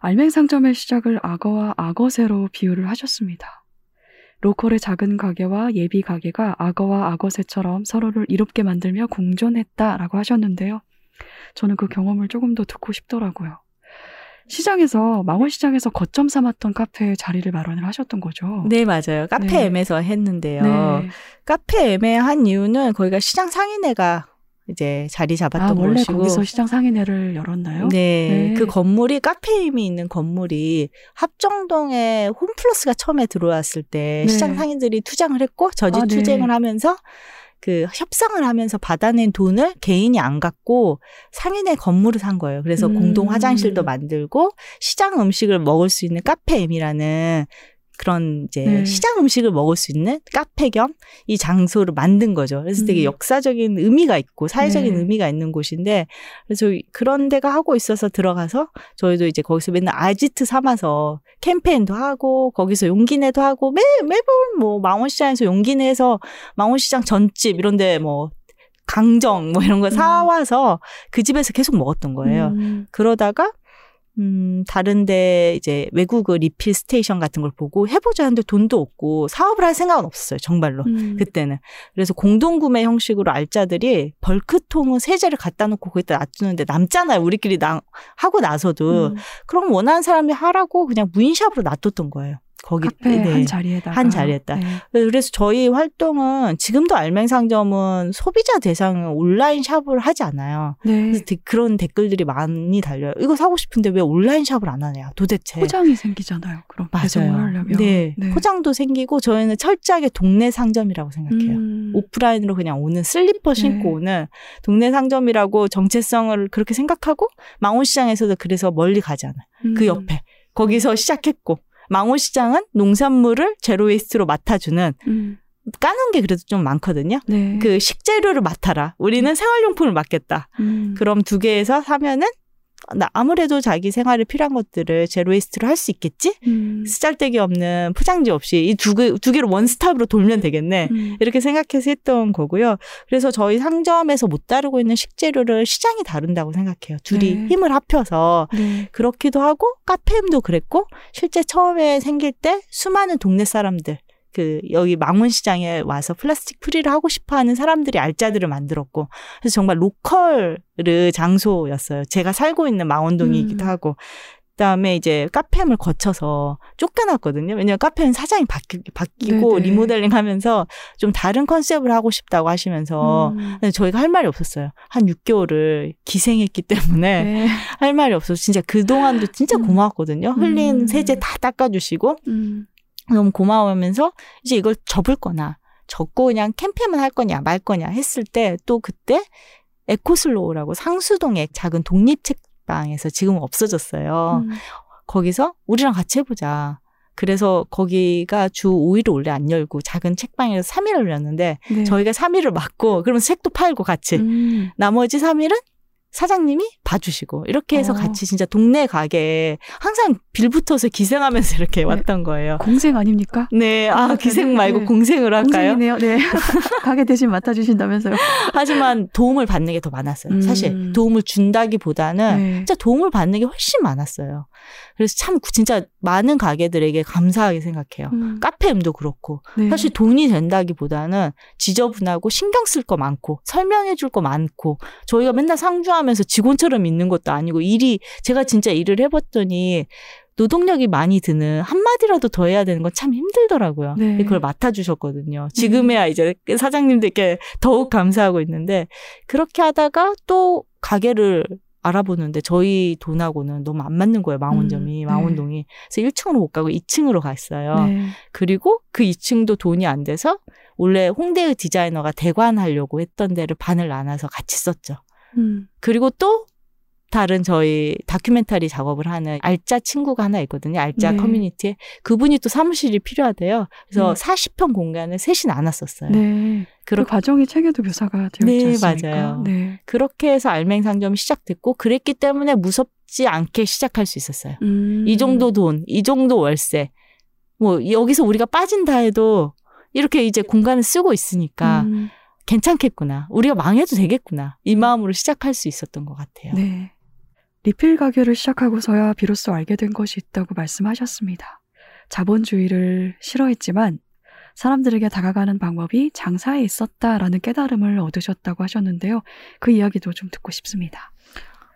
알맹 상점의 시작을 악어와 악어새로 비유를 하셨습니다. 로컬의 작은 가게와 예비 가게가 악어와 악어새처럼 서로를 이롭게 만들며 공존했다라고 하셨는데요. 저는 그 경험을 조금 더 듣고 싶더라고요. 시장에서 망원시장에서 거점 삼았던 카페에 자리를 마련을 하셨던 거죠. 네, 맞아요. 카페 네. M에서 했는데요. 네. 카페 M에 한 이유는 거기가 시장 상인회가 이제 자리 잡았던 아 원래 곳이고 거기서 시장 상인회를 열었나요? 네, 네. 그 건물이 카페 M이 있는 건물이 합정동에 홈플러스가 처음에 들어왔을 때 네. 시장 상인들이 투장을 했고 저지 아, 네. 투쟁을 하면서 그 협상을 하면서 받아낸 돈을 개인이 안 갖고 상인의 건물을 산 거예요. 그래서 음. 공동 화장실도 만들고 시장 음식을 먹을 수 있는 카페 M이라는 그런 이제 네. 시장 음식을 먹을 수 있는 카페 겸 이 장소를 만든 거죠. 그래서 되게 음. 역사적인 의미가 있고 사회적인 네. 의미가 있는 곳인데 그래서 그런 데가 하고 있어서 들어가서 저희도 이제 거기서 맨날 아지트 삼아서 캠페인도 하고 거기서 용기내도 하고 매 매번 뭐 망원시장에서 용기내서 망원시장 전집 이런데 뭐 강정 뭐 이런 거 음. 사와서 그 집에서 계속 먹었던 거예요. 음, 그러다가 음 다른데 이제 외국 그 refill station 같은 걸 보고 해보자 하는데 돈도 없고 사업을 할 생각은 없었어요 정말로. 음. *laughs* 그때는. 그래서 공동구매 형식으로 알짜들이 bulk통은 세제를 갖다 놓고 거기다 놔두는데 남잖아요 우리끼리 나, 하고 나서도. 음, 그럼 원하는 사람이 하라고 그냥 무인샵으로 놔뒀던 거예요 거기 네. 한 자리에다가 한 자리에다. 네. 그래서 저희 활동은 지금도 알맹 상점은 소비자 대상 온라인 샵을 하지 않아요. 네. 그래서 데- 그런 댓글들이 많이 달려요. 이거 사고 싶은데 왜 온라인 샵을 안 하냐, 도대체. 포장이 생기잖아요. 그럼 배송을 맞아요. 하려면 네. 포장도 생기고 저희는 철저하게 동네 상점이라고 생각해요. 음, 오프라인으로 그냥 오는 슬리퍼 신고 네. 오는 동네 상점이라고 정체성을 그렇게 생각하고 망원시장에서도 그래서 멀리 가지 않아요. 그 음, 옆에. 거기서 시작했고 망원시장은 농산물을 제로웨이스트로 맡아주는 음, 까는 게 그래도 좀 많거든요. 네. 그 식재료를 맡아라. 우리는 생활용품을 맡겠다. 음, 그럼 두 개에서 사면은 나 아무래도 자기 생활에 필요한 것들을 제로웨이스트로 할 수 있겠지? 음, 쓰잘데기 없는 포장지 없이 이 두 개, 두 개로 원스톱으로 돌면 되겠네. 음, 이렇게 생각해서 했던 거고요. 그래서 저희 상점에서 못 다루고 있는 식재료를 시장이 다룬다고 생각해요. 둘이 네. 힘을 합쳐서 네. 그렇기도 하고 카페임도 그랬고 실제 처음에 생길 때 수많은 동네 사람들 그 여기 망원시장에 와서 플라스틱 free를 하고 싶어하는 사람들이 알짜들을 만들었고 그래서 정말 로컬의 장소였어요. 제가 살고 있는 망원동이기도 음. 하고 그다음에 이제 카페M을 거쳐서 쫓겨났거든요. 왜냐면 카페는 사장이 바뀌, 바뀌고 네네. 리모델링 하면서 좀 다른 컨셉을 하고 싶다고 하시면서 음, 저희가 할 말이 없었어요. 한 6개월을 기생했기 때문에 네. *laughs* 할 말이 없어서 진짜 그동안도 진짜 음. 고마웠거든요. 흘린 음. 세제 다 닦아주시고 음, 너무 고마워하면서 이제 이걸 접을 거나 접고 그냥 캠페인만 할 거냐 말 거냐 했을 때 또 그때 에코슬로우라고 상수동의 작은 독립 책방에서 지금 은 없어졌어요. 음, 거기서 우리랑 같이 해보자. 그래서 거기가 주 5일을 원래 안 열고 작은 책방에서 3일을 열렸는데 네. 저희가 3일을 맡고 그러면 책도 팔고 같이 음, 나머지 3일은 사장님이 봐주시고 이렇게 해서 어. 같이 진짜 동네 가게에 항상 빌붙어서 기생하면서 이렇게 왔던 거예요. 공생 아닙니까? 네, 아 네, 기생 말고 네. 공생으로 할까요? 공생이네요. 네. *laughs* 가게 대신 맡아주신다면서요. 하지만 도움을 받는 게 더 많았어요. 음. 사실 도움을 준다기보다는 네. 진짜 도움을 받는 게 훨씬 많았어요. 그래서 참 진짜 많은 가게들에게 감사하게 생각해요. 음, 카페임도 그렇고 네. 사실 돈이 된다기보다는 지저분하고 신경 쓸 거 많고 설명해 줄 거 많고 저희가 맨날 상주하면서 직원처럼 있는 것도 아니고 일이 제가 진짜 일을 해봤더니 노동력이 많이 드는 한마디라도 더 해야 되는 건 참 힘들더라고요. 네. 그걸 맡아주셨거든요. 지금에야 이제 사장님들께 더욱 감사하고 있는데 그렇게 하다가 또 가게를 알아보는데 저희 돈하고는 너무 안 맞는 거예요. 망원점이, 음, 네. 망원동이. 그래서 1층으로 못 가고 2층으로 갔어요. 네. 그리고 그 2층도 돈이 안 돼서 원래 홍대의 디자이너가 대관하려고 했던 데를 반을 나눠서 같이 썼죠. 음, 그리고 또 다른 저희 다큐멘터리 작업을 하는 알짜 친구가 하나 있거든요. 알짜 네. 커뮤니티에. 그분이 또 사무실이 필요하대요. 그래서 네. 40평 공간을 셋이 나눴었어요. 네. 그 그렇게, 과정이 책에도 묘사가 되어 있지 네, 않습니까? 맞아요. 네. 그렇게 해서 알맹상점이 시작됐고 그랬기 때문에 무섭지 않게 시작할 수 있었어요. 음, 이 정도 돈, 이 정도 월세. 뭐 여기서 우리가 빠진다 해도 이렇게 이제 공간을 쓰고 있으니까 음, 괜찮겠구나. 우리가 망해도 되겠구나. 이 마음으로 시작할 수 있었던 것 같아요. 네. 리필 가게를 시작하고서야 비로소 알게 된 것이 있다고 말씀하셨습니다. 자본주의를 싫어했지만 사람들에게 다가가는 방법이 장사에 있었다라는 깨달음을 얻으셨다고 하셨는데요. 그 이야기도 좀 듣고 싶습니다.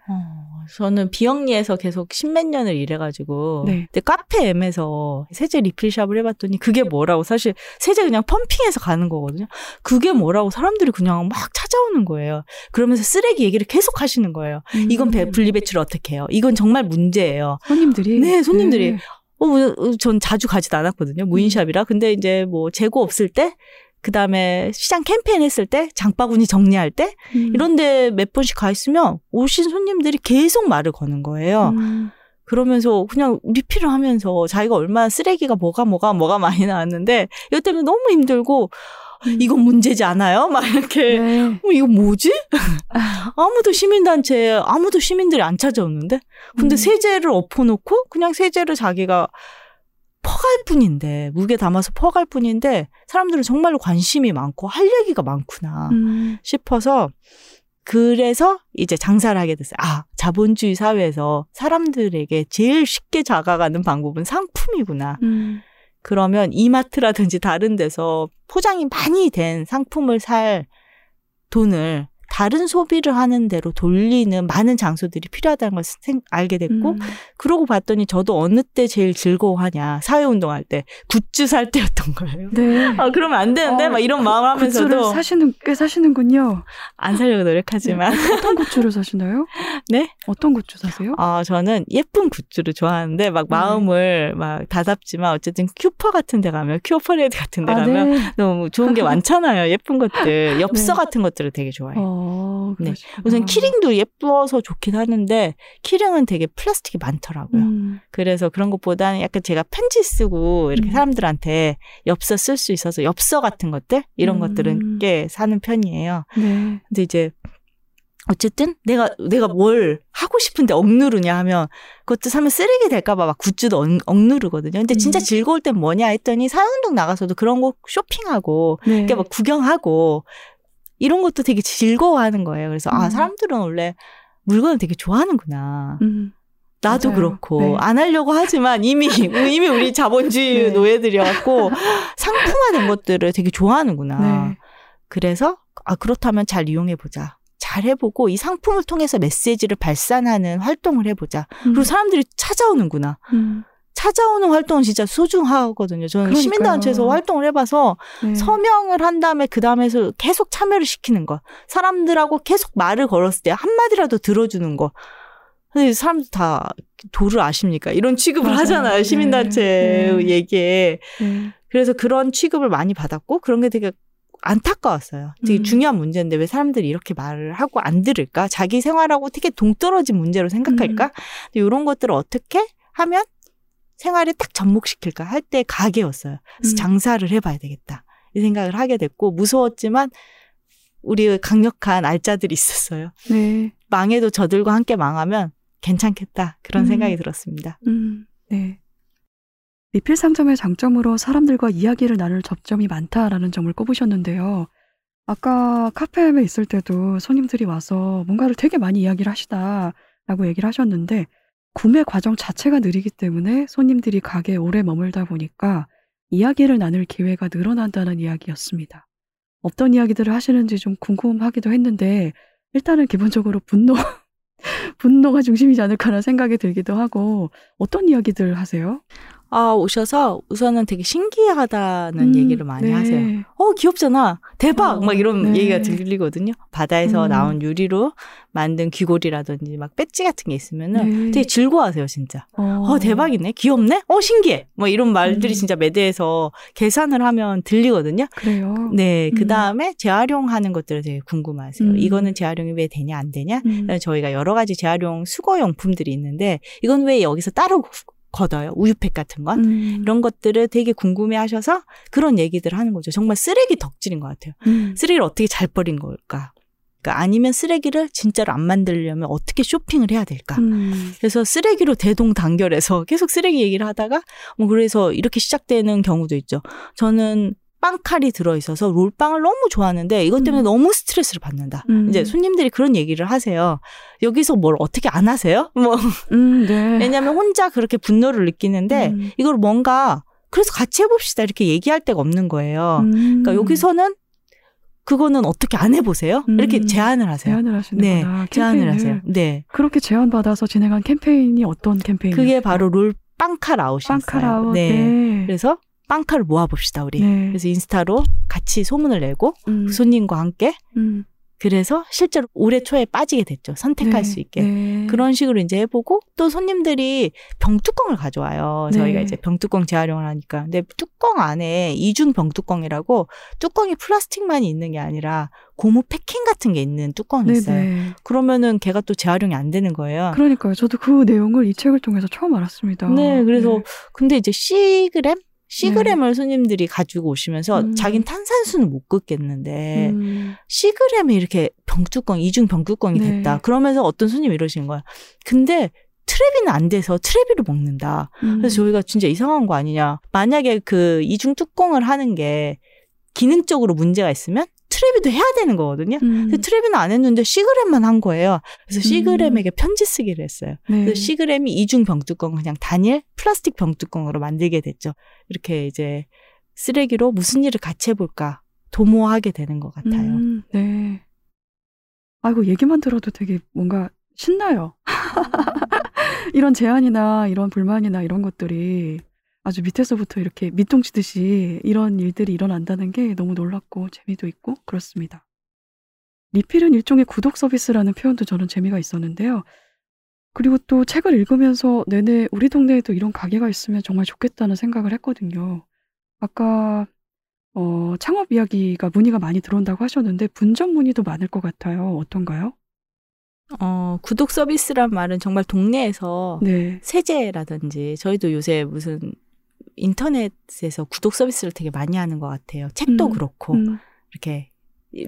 어, 저는 비영리에서 계속 십몇 년을 일해가지고 네. 근데 카페 M에서 세제 리필샵을 해봤더니 그게 뭐라고 사실 세제 그냥 펌핑해서 가는 거거든요. 그게 뭐라고 사람들이 그냥 막 찾아오는 거예요. 그러면서 쓰레기 얘기를 계속 하시는 거예요. 이건 배, 음. 분리배출 어떻게 해요? 이건 정말 문제예요. 손님들이 네, 손님들이. 네. 어, 어, 전 자주 가지도 않았거든요. 무인샵이라. 근데 이제 뭐 재고 없을 때, 그 다음에 시장 캠페인 했을 때, 장바구니 정리할 때, 음. 이런데 몇 번씩 가 있으면 오신 손님들이 계속 말을 거는 거예요. 음. 그러면서 그냥 리필을 하면서 자기가 얼마나 쓰레기가 뭐가 뭐가 뭐가 많이 나왔는데 이것 때문에 너무 힘들고 음. 이건 문제지 않아요? 막 이렇게 네. 어, 이거 뭐지? *laughs* 아무도 시민단체 아무도 시민들이 안 찾아오는데 근데 음. 세제를 엎어놓고 그냥 세제를 자기가 퍼갈 뿐인데 무게 담아서 퍼갈 뿐인데 사람들은 정말로 관심이 많고 할 얘기가 많구나 음. 싶어서 그래서 이제 장사를 하게 됐어요. 아, 자본주의 사회에서 사람들에게 제일 쉽게 다가가는 방법은 상품이구나. 음. 그러면 이마트라든지 다른 데서 포장이 많이 된 상품을 살 돈을 다른 소비를 하는 데로 돌리는 많은 장소들이 필요하다는 걸 생- 알게 됐고 음. 그러고 봤더니 저도 어느 때 제일 즐거워하냐 사회 운동할 때 굿즈 살 때였던 거예요. 네. *laughs* 아 그러면 안 되는데 어, 막 이런 마음을 goods를 하면서도 사시는 꽤 사시는군요. 안 살려고 노력하지만 어떤 goods를 사시나요? *laughs* 네? 어떤 굿즈 사세요? 아, 저는 예쁜 goods를 좋아하는데 막 네. 마음을 막 다잡지만 어쨌든 퀴퍼 같은 데 가면 큐퍼레드 같은 데 아, 가면 네. 너무 좋은 게 *laughs* 많잖아요. 예쁜 것들. 엽서 네. 같은 것들을 되게 좋아해요. 어, 네. 그러시구나. 우선 key ring도 예뻐서 좋긴 하는데 key ring은 되게 플라스틱이 많더라고요. 음. 그래서 그런 것보다는 약간 제가 편지 쓰고 이렇게 음. 사람들한테 엽서 쓸 수 있어서 엽서 같은 것들 이런 음. 것들은 꽤 사는 편이에요. 네. 근데 이제 어쨌든 내가 내가 뭘 하고 싶은데 억누르냐 하면 그것도 사면 쓰레기 될까봐 막 굿즈도 억, 억누르거든요. 근데 진짜 음. 즐거울 땐 뭐냐 했더니 사운동 나가서도 그런 거 쇼핑하고 네. 이렇게 막 구경하고 이런 것도 되게 즐거워하는 거예요. 그래서 아 음. 사람들은 원래 물건을 되게 좋아하는구나. 음. 나도 맞아요. 그렇고 네. 안 하려고 하지만 이미 *laughs* 이미 우리 자본주의 네. 노예들이었고 상품화된 것들을 되게 좋아하는구나. 네. 그래서 아 그렇다면 잘 이용해 보자. 잘 해보고 이 상품을 통해서 메시지를 발산하는 활동을 해보자. 음. 그리고 사람들이 찾아오는구나. 음. 찾아오는 활동은 진짜 소중하거든요. 저는 그러니까요. 시민단체에서 활동을 해봐서 네. 서명을 한 다음에 그 다음에서 계속 참여를 시키는 거. 사람들하고 계속 말을 걸었을 때 한마디라도 들어주는 거. 근데 사람들 다 도를 아십니까? 이런 취급을 맞아요. 하잖아요. 시민단체 네. 얘기에. 네. 그래서 그런 취급을 많이 받았고 그런 게 되게 안타까웠어요. 되게 음. 중요한 문제인데 왜 사람들이 이렇게 말을 하고 안 들을까? 자기 생활하고 되게 동떨어진 문제로 생각할까? 음. 이런 것들을 어떻게 하면 생활에 딱 접목시킬까 할 때 가게였어요. 그래서 음. 장사를 해봐야 되겠다. 이 생각을 하게 됐고 무서웠지만 우리 강력한 알짜들이 있었어요. 네. 망해도 저들과 함께 망하면 괜찮겠다. 그런 음. 생각이 들었습니다. 음. 네. 리필 상점의 장점으로 사람들과 이야기를 나눌 접점이 많다라는 점을 꼽으셨는데요. 아까 카페에 있을 때도 손님들이 와서 뭔가를 되게 많이 이야기를 하시다라고 얘기를 하셨는데 구매 과정 자체가 느리기 때문에 손님들이 가게에 오래 머물다 보니까 이야기를 나눌 기회가 늘어난다는 이야기였습니다. 어떤 이야기들을 하시는지 좀 궁금하기도 했는데 일단은 기본적으로 분노 *laughs* 분노가 중심이지 않을까라는 생각이 들기도 하고 어떤 이야기들 하세요? 아, 오셔서 우선은 되게 신기하다는 음, 얘기를 많이 네. 하세요. 어, 귀엽잖아. 대박! 어, 막 이런 네. 얘기가 들리거든요. 바다에서 음. 나온 유리로 만든 귀걸이라든지 막 배지 같은 게 있으면은 네. 되게 즐거워하세요, 진짜. 어, 어, 대박이네. 귀엽네? 어, 신기해. 뭐 이런 말들이 음. 진짜 매대에서 계산을 하면 들리거든요. 그래요. 네. 그 음. 다음에 재활용하는 것들을 되게 궁금하세요. 음. 이거는 재활용이 왜 되냐, 안 되냐? 음. 그다음에 저희가 여러 가지 재활용 수거 용품들이 있는데 이건 왜 여기서 따로 걷어요? 우유팩 같은 건? 음. 이런 것들을 되게 궁금해 하셔서 그런 얘기들을 하는 거죠. 정말 쓰레기 덕질인 것 같아요. 음. 쓰레기를 어떻게 잘 버린 걸까? 그러니까 아니면 쓰레기를 진짜로 안 만들려면 어떻게 쇼핑을 해야 될까? 음. 그래서 쓰레기로 대동단결해서 계속 쓰레기 얘기를 하다가 뭐 그래서 이렇게 시작되는 경우도 있죠. 저는 빵칼이 들어있어서 롤빵을 너무 좋아하는데 이것 때문에 음. 너무 스트레스를 받는다. 음. 이제 손님들이 그런 얘기를 하세요. 여기서 뭘 어떻게 안 하세요? *laughs* 뭐 음, 네. 왜냐하면 혼자 그렇게 분노를 느끼는데 음. 이걸 뭔가 그래서 같이 해봅시다 이렇게 얘기할 데가 없는 거예요. 음. 그러니까 여기서는 그거는 어떻게 안 해보세요? 음. 이렇게 제안을 하세요. 제안을 네, 하시는구나. 제안을 캠페인을. 하세요. 네. 그렇게 제안 받아서 진행한 캠페인이 어떤 캠페인이요? 그게 바로 롤 빵카라웃이었어요. 빵카라웃. 네. 네. 그래서 빵카를 모아봅시다 우리. 네. 그래서 인스타로 같이 소문을 내고 음, 손님과 함께 음, 그래서 실제로 올해 초에 빠지게 됐죠. 선택할 네, 수 있게. 네. 그런 식으로 이제 해보고 또 손님들이 병뚜껑을 가져와요. 네. 저희가 이제 병뚜껑 재활용을 하니까. 근데 뚜껑 안에 이중 병뚜껑이라고 뚜껑이 플라스틱만이 있는 게 아니라 고무 패킹 같은 게 있는 뚜껑이 네, 있어요. 네. 그러면은 걔가 또 재활용이 안 되는 거예요. 그러니까요. 저도 그 내용을 이 책을 통해서 처음 알았습니다. 네, 그래서 근데 이제 C그램? C그램을 네. 손님들이 가지고 오시면서 음. 자긴 탄산수는 못 긋겠는데 음, C그램이 이렇게 병뚜껑, 이중 병뚜껑이 네. 됐다. 그러면서 어떤 손님이 이러시는 거야. 근데 트레비는 안 돼서 트레비로 먹는다. 음. 그래서 저희가 진짜 이상한 거 아니냐. 만약에 그 이중 뚜껑을 하는 게 기능적으로 문제가 있으면 트레비도 해야 되는 거거든요. 음, 근데 트레비는 안 했는데 C그램만 한 거예요. 그래서 음. C그램에게 편지 쓰기를 했어요. 네. 그래서 C그램이 이중 병뚜껑 그냥 단일 플라스틱 병뚜껑으로 만들게 됐죠. 이렇게 이제 쓰레기로 무슨 일을 같이 해볼까 도모하게 되는 것 같아요. 음, 네. 아이고 얘기만 들어도 되게 뭔가 신나요. *laughs* 이런 제안이나 이런 불만이나 이런 것들이 아주 밑에서부터 이렇게 밑동치듯이 이런 일들이 일어난다는 게 너무 놀랍고 재미도 있고 그렇습니다. 리필은 일종의 구독 서비스라는 표현도 저는 재미가 있었는데요. 그리고 또 책을 읽으면서 내내 우리 동네에도 이런 가게가 있으면 정말 좋겠다는 생각을 했거든요. 아까 어, 창업 이야기가 문의가 많이 들어온다고 하셨는데 분점 문의도 많을 것 같아요. 어떤가요? 어, 구독 서비스란 말은 정말 동네에서 네. 세제라든지 저희도 요새 무슨 인터넷에서 구독 서비스를 되게 많이 하는 것 같아요. 책도 음, 그렇고 음, 이렇게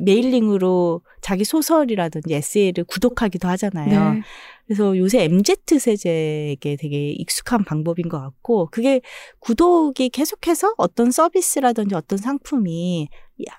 메일링으로 자기 소설이라든지 에세이를 구독하기도 하잖아요. 네. 그래서 요새 MZ 세대에게 되게 익숙한 방법인 것 같고, 그게 구독이 계속해서 어떤 서비스라든지 어떤 상품이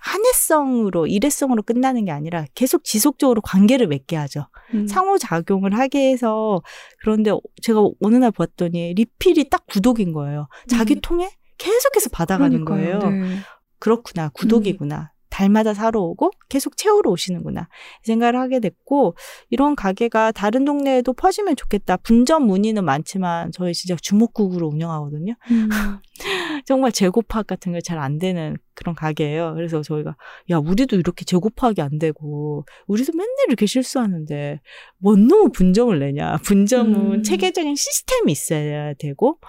한해성으로, 일회성으로 끝나는 게 아니라 계속 지속적으로 관계를 맺게 하죠. 음, 상호작용을 하게 해서, 그런데 제가 어느 날 봤더니 리필이 딱 구독인 거예요. 자기 음. 통에 계속해서 받아가는 그러니까요. 거예요. 네. 그렇구나. 구독이구나. 달마다 사러 오고 계속 채우러 오시는구나. 이 생각을 하게 됐고, 이런 가게가 다른 동네에도 퍼지면 좋겠다. 분점 문의는 많지만 저희 진짜 주먹국으로 운영하거든요. 음, *laughs* 정말 재고 파악 같은 게 잘 안 되는 그런 가게예요. 그래서 저희가, 야, 우리도 이렇게 재고 파악이 안 되고, 우리도 맨날 이렇게 실수하는데, 뭔 놈의 분점을 내냐. 분점은 음. 체계적인 시스템이 있어야 되고,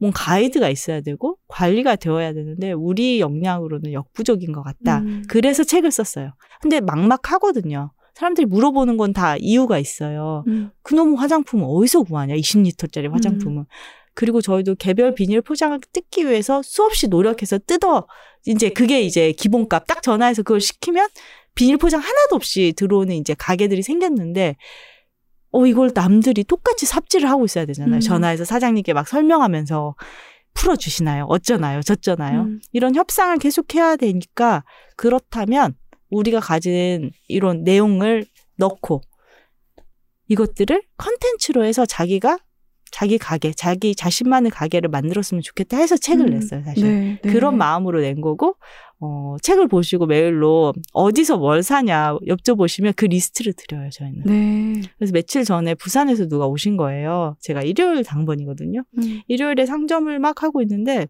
뭔 가이드가 있어야 되고 관리가 되어야 되는데 우리 역량으로는 역부족인 것 같다. 음. 그래서 책을 썼어요. 근데 막막하거든요. 사람들이 물어보는 건 다 이유가 있어요. 음, 그놈의 화장품은 어디서 구하냐? 20리터짜리 화장품은. 그리고 저희도 개별 비닐 포장을 뜯기 위해서 수없이 노력해서 뜯어 이제 그게 이제 기본값 딱 전화해서 그걸 시키면 비닐 포장 하나도 없이 들어오는 이제 가게들이 생겼는데 어 이걸 남들이 똑같이 삽질을 하고 있어야 되잖아요. 음. 전화해서 사장님께 막 설명하면서 풀어 주시나요? 어쩌나요? 저쩌나요? 음, 이런 협상을 계속 해야 되니까 그렇다면 우리가 가진 이런 내용을 넣고 이것들을 컨텐츠로 해서 자기가 자기 가게, 자기 자신만의 가게를 만들었으면 좋겠다 해서 책을 음, 냈어요, 사실. 네, 네. 그런 마음으로 낸 거고, 어, 책을 보시고 메일로 어디서 뭘 사냐 여쭤보시면 그 리스트를 드려요, 저희는. 네. 그래서 며칠 전에 부산에서 누가 오신 거예요. 제가 일요일 당번이거든요. 음, 일요일에 상점을 막 하고 있는데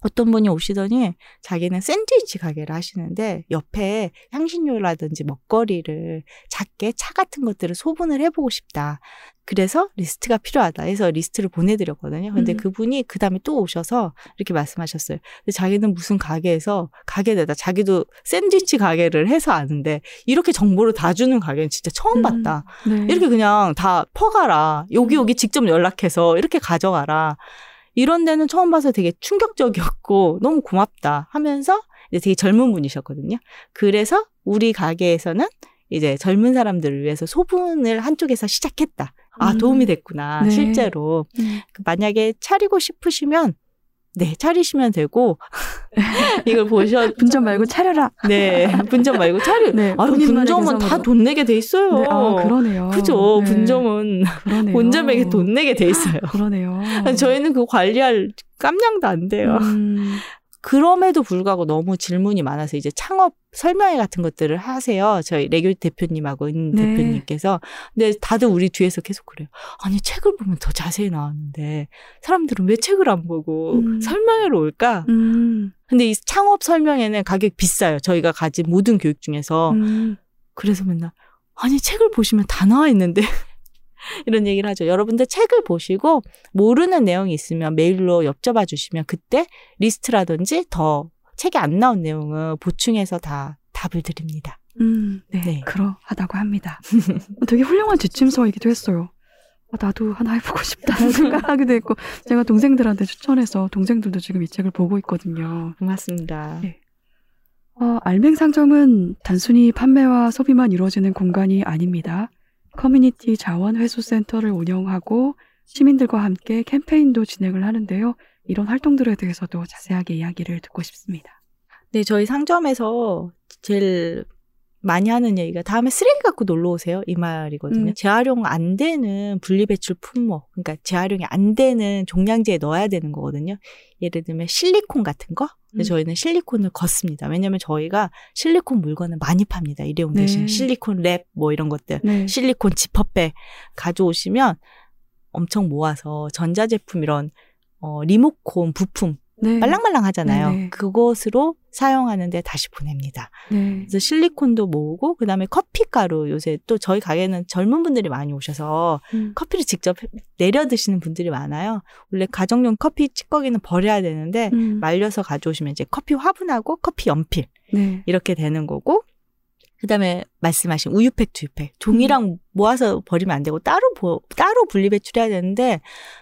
어떤 분이 오시더니 자기는 샌드위치 가게를 하시는데 옆에 향신료라든지 먹거리를 작게 차 같은 것들을 소분을 해보고 싶다. 그래서 리스트가 필요하다 해서 리스트를 보내드렸거든요. 근데 음. 그분이 그 다음에 또 오셔서 이렇게 말씀하셨어요. 근데 자기는 무슨 가게에서 가게에다 자기도 샌드위치 가게를 해서 아는데 이렇게 정보를 다 주는 가게는 진짜 처음 음, 봤다. 네. 이렇게 그냥 다 퍼가라. 여기 여기 직접 연락해서 이렇게 가져가라. 이런 데는 처음 봐서 되게 충격적이었고 *laughs* 너무 고맙다 하면서 이제 되게 젊은 분이셨거든요. 그래서 우리 가게에서는 이제 젊은 사람들을 위해서 소분을 한쪽에서 시작했다. 아, 음. 도움이 됐구나. 네. 실제로. 음, 그 만약에 차리고 싶으시면 네, 차리시면 되고 *laughs* 이걸 보셔 *laughs* 분점 말고 차려라. 네, 분점 말고 차리. 네, 본인만의 분점은 다. 돈 내게 돼 있어요. 네, 아, 그러네요. 그죠. 네, 분점은 그러네요. 본점에게 돈 내게 돼 있어요. *laughs* 그러네요. 저희는 그 관리할 깜냥도 안 돼요. 음, 그럼에도 불구하고 너무 질문이 많아서 이제 창업 설명회 같은 것들을 하세요. 저희 레교 대표님하고 은 네. 대표님께서. 근데 다들 우리 뒤에서 계속 그래요. 아니 책을 보면 더 자세히 나왔는데 사람들은 왜 책을 안 보고 음. 설명회로 올까? 음, 근데 이 창업 설명회는 가격 비싸요. 저희가 가진 모든 교육 중에서. 음, 그래서 맨날 아니 책을 보시면 다 나와 있는데 *laughs* 이런 얘기를 하죠. 여러분들 책을 보시고 모르는 내용이 있으면 메일로 여쭤봐 주시면 그때 리스트라든지 더 책에 안 나온 내용을 보충해서 다 답을 드립니다. 음, 네, 네. 그러하다고 합니다. *laughs* 되게 훌륭한 지침서이기도 했어요. 아, 나도 하나 해보고 싶다는 *laughs* 생각하기도 했고, 제가 동생들한테 추천해서 동생들도 지금 이 책을 보고 있거든요. 고맙습니다. 네. 어, 알맹 상점은 단순히 판매와 소비만 이루어지는 공간이 아닙니다. 커뮤니티 자원 회수 센터를 운영하고 시민들과 함께 캠페인도 진행을 하는데요. 이런 활동들에 대해서도 자세하게 이야기를 듣고 싶습니다. 네, 저희 상점에서 제일 많이 하는 얘기가 다음에 쓰레기 갖고 놀러 오세요 이 말이거든요. 음. 재활용 안 되는 분리배출 품목, 그러니까 재활용이 안 되는 종량제에 넣어야 되는 거거든요. 예를 들면 실리콘 같은 거. 근데 음. 저희는 실리콘을 걷습니다. 왜냐하면 저희가 실리콘 물건을 많이 팝니다. 일회용 네. 대신 실리콘 랩 뭐 이런 것들, 네. 실리콘 지퍼백 가져오시면 엄청 모아서 전자제품 이런 어, 리모콘 부품 네. 말랑말랑 하잖아요. 네네. 그것으로 사용하는데 다시 보냅니다. 네. 그래서 실리콘도 모으고 그다음에 커피 가루 요새 또 저희 가게는 젊은 분들이 많이 오셔서 음. 커피를 직접 내려 드시는 분들이 많아요. 원래 가정용 커피 찌꺼기는 버려야 되는데 음. 말려서 가져오시면 이제 커피 화분하고 커피 연필 네. 이렇게 되는 거고 그다음에 말씀하신 우유팩, 두유팩 종이랑 모아서 버리면 안 되고 따로 보- 따로 분리 배출해야 되는데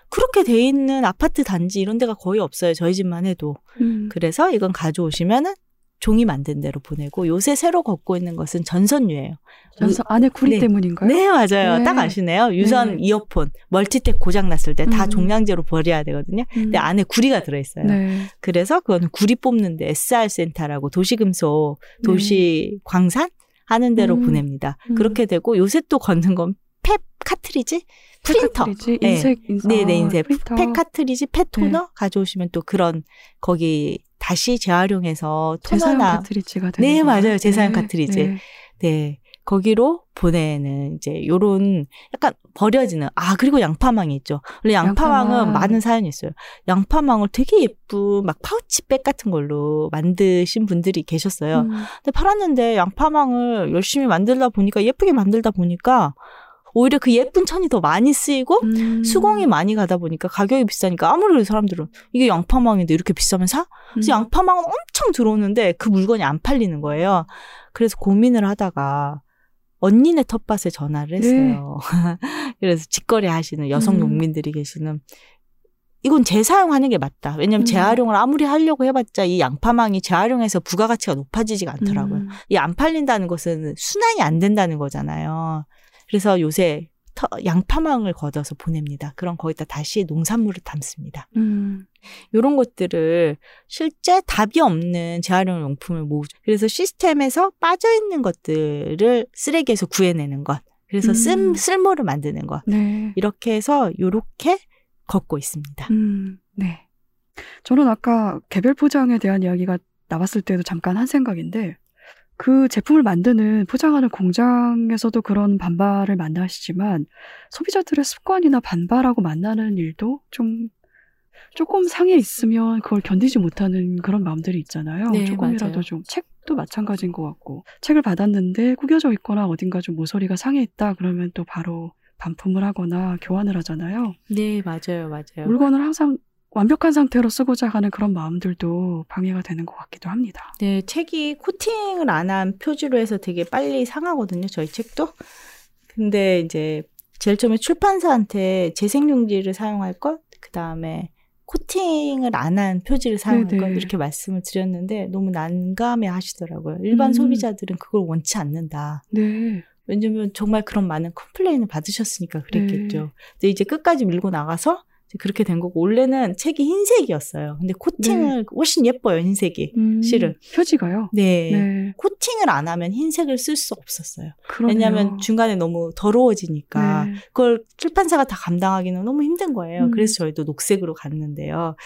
그렇게 돼 있는 아파트 단지 이런 데가 거의 없어요. 저희 집만 해도. 음. 그래서 이건 가져오시면은 종이 만든 대로 보내고 요새 새로 걷고 있는 것은 전선유예요. 전선 안에 구리 네. 때문인가요? 네, 맞아요. 네. 딱 아시네요. 유선 네. 이어폰, 멀티탭 고장 났을 때다 음. 종량제로 버려야 되거든요. 음. 근데 안에 구리가 들어 있어요. 네. 그래서 그거는 구리 뽑는데 SR 센터라고 도시금속, 도시 광산 하는 데로 음. 보냅니다. 음. 그렇게 되고 요새 또 걷는 건 폐카트리지, 프린터. 카트리지, 네. 인쇄 인쇄 네, 네, 이제 프린터. 팩 카트리지, 폐토너 네. 가져오시면 또 그런 거기 다시 재활용해서 재사용 토너나 카트리지가 되는 네? 맞아요. 재사용 카트리지. 네. 네. 거기로 보내는 이제 요런 약간 버려지는 아 그리고 양파망이 있죠. 원래 양파망은 양파망. 많은 사연이 있어요. 양파망을 되게 예쁜 막 파우치백 같은 걸로 만드신 분들이 계셨어요. 음. 근데 팔았는데 양파망을 열심히 만들다 보니까 예쁘게 만들다 보니까 오히려 그 예쁜 천이 더 많이 쓰이고 음. 수공이 많이 가다 보니까 가격이 비싸니까 아무래도 사람들은 이게 양파망인데 이렇게 비싸면 사? 그래서 음. 양파망은 엄청 들어오는데 그 물건이 안 팔리는 거예요. 그래서 고민을 하다가 언니네 텃밭에 전화를 했어요. *laughs* 그래서 직거래 하시는 여성 네. 음. 농민들이 계시는 이건 재사용하는 게 맞다. 왜냐면 음. 재활용을 아무리 하려고 해봤자 이 양파망이 재활용해서 부가가치가 높아지지가 않더라고요. 음. 이안 팔린다는 것은 순환이 안 된다는 거잖아요. 그래서 요새 터- 양파망을 걷어서 보냅니다. 그럼 거기다 다시 농산물을 담습니다. 음. 이런 것들을 실제 답이 없는 재활용 용품을 모으죠. 그래서 시스템에서 빠져 있는 것들을 쓰레기에서 구해내는 것. 그래서 음. 쓸, 쓸모를 만드는 것. 네. 이렇게 해서 요렇게 걷고 있습니다. 음. 네. 저는 아까 개별 포장에 대한 이야기가 나왔을 때도 잠깐 한 생각인데 그 제품을 만드는 포장하는 공장에서도 그런 반발을 만나시지만 소비자들의 습관이나 반발하고 만나는 일도 좀 조금 상해 있으면 그걸 견디지 못하는 그런 마음들이 있잖아요. 네, 조금이라도 맞아요. 좀 책도 마찬가지인 것 같고 책을 받았는데 구겨져 있거나 어딘가 좀 모서리가 상해 있다 그러면 또 바로 반품을 하거나 교환을 하잖아요. 네, 맞아요, 맞아요. 물건을 항상 완벽한 상태로 쓰고자 하는 그런 마음들도 방해가 되는 것 같기도 합니다. 네, 책이 코팅을 안 한 표지로 해서 되게 빨리 상하거든요, 저희 책도. 근데 이제 제일 처음에 출판사한테 재생용지를 사용할 것, 그 다음에 코팅을 안 한 표지를 사용할 네네. 것, 이렇게 말씀을 드렸는데 너무 난감해 하시더라고요. 일반 음. 소비자들은 그걸 원치 않는다. 네. 왜냐면 정말 그런 많은 complain을 받으셨으니까 그랬겠죠. 네. 근데 이제 끝까지 밀고 나가서 그렇게 된 거고, 원래는 책이 흰색이었어요. 근데 코팅을 훨씬 예뻐요, 흰색이. 음, 실은. 표지가요. 네. 네. 코팅을 안 하면 흰색을 쓸 수 없었어요. 그러네요. 왜냐하면 중간에 너무 더러워지니까 네. 그걸 출판사가 다 감당하기는 너무 힘든 거예요. 음. 그래서 저희도 녹색으로 갔는데요.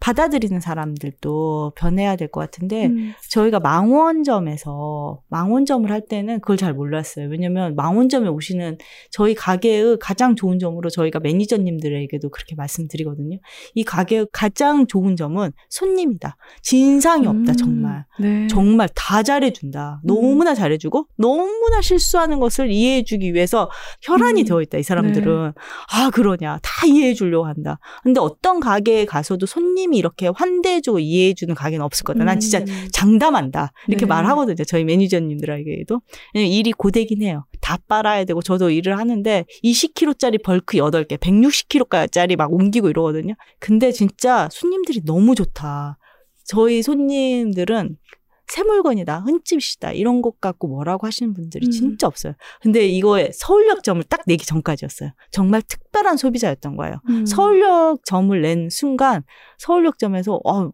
받아들이는 사람들도 변해야 될 것 같은데 음. 저희가 망원점에서 망원점을 할 때는 그걸 잘 몰랐어요. 왜냐면 망원점에 오시는 저희 가게의 가장 좋은 점으로 저희가 매니저님들에게도 그렇게 말씀드리거든요. 이 가게의 가장 좋은 점은 손님이다. 진상이 없다, 음. 정말. 네. 정말 다 잘해준다. 너무나 잘해주고 너무나 실수하는 것을 이해해주기 위해서 혈안이 음. 되어 있다. 이 사람들은 아 그러냐 다 이해해주려고 한다. 근데 어떤 가게에 가서도 손님 이 이렇게 환대해주고 이해해주는 가게는 없을 거다. 난 진짜 음. 장담한다. 이렇게 네. 말하거든요. 저희 매니저님들에게도. 왜냐면 일이 고되긴 해요. 다 빨아야 되고 저도 일을 하는데 20kg짜리 벌크 8개, 160kg짜리 막 옮기고 이러거든요. 근데 진짜 손님들이 너무 좋다. 저희 손님들은 새 물건이다, 흠집이다 이런 것 갖고 뭐라고 하시는 분들이 음. 진짜 없어요. 근데 이거에 서울역점을 딱 내기 전까지였어요. 정말 특별한 소비자였던 거예요. 음. 서울역점을 낸 순간 서울역점에서 어,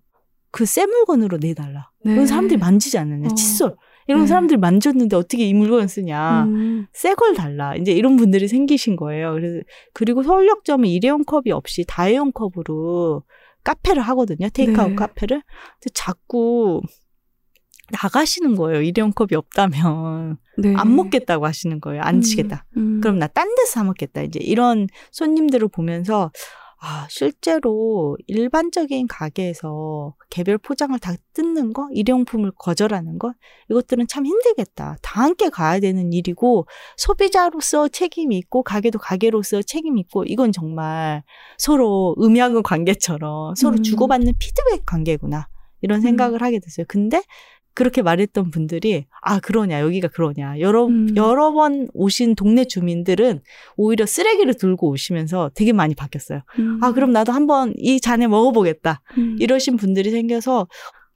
그새 물건으로 내달라. 네. 이런 사람들이 만지지 않느냐. 어. 칫솔. 이런 네. 사람들이 만졌는데 어떻게 이 물건을 쓰냐. 음. 새걸 달라. 이제 이런 분들이 생기신 거예요. 그래서 그리고 서울역점은 일회용 컵이 없이 다회용 컵으로 카페를 하거든요. 테이크아웃 네. 카페를. 근데 자꾸 나가시는 거예요. 일회용 컵이 없다면 네. 안 먹겠다고 하시는 거예요. 안 치겠다. 음. 그럼 나 딴 데서 사 먹겠다. 이제 이런 손님들을 보면서 아, 실제로 일반적인 가게에서 개별 포장을 다 뜯는 거, 일용품을 거절하는 것, 이것들은 참 힘들겠다. 다 함께 가야 되는 일이고, 소비자로서 책임이 있고, 가게도 가게로서 책임이 있고, 이건 정말 서로 음양의 관계처럼 서로 음. 주고받는 피드백 관계구나. 이런 생각을 하게 됐어요. 근데 그렇게 말했던 분들이 아 그러냐 여기가 그러냐 여러 음. 여러 번 오신 동네 주민들은 오히려 쓰레기를 들고 오시면서 되게 많이 바뀌었어요. 음. 아 그럼 나도 한번 이 잔에 먹어보겠다 음. 이러신 분들이 생겨서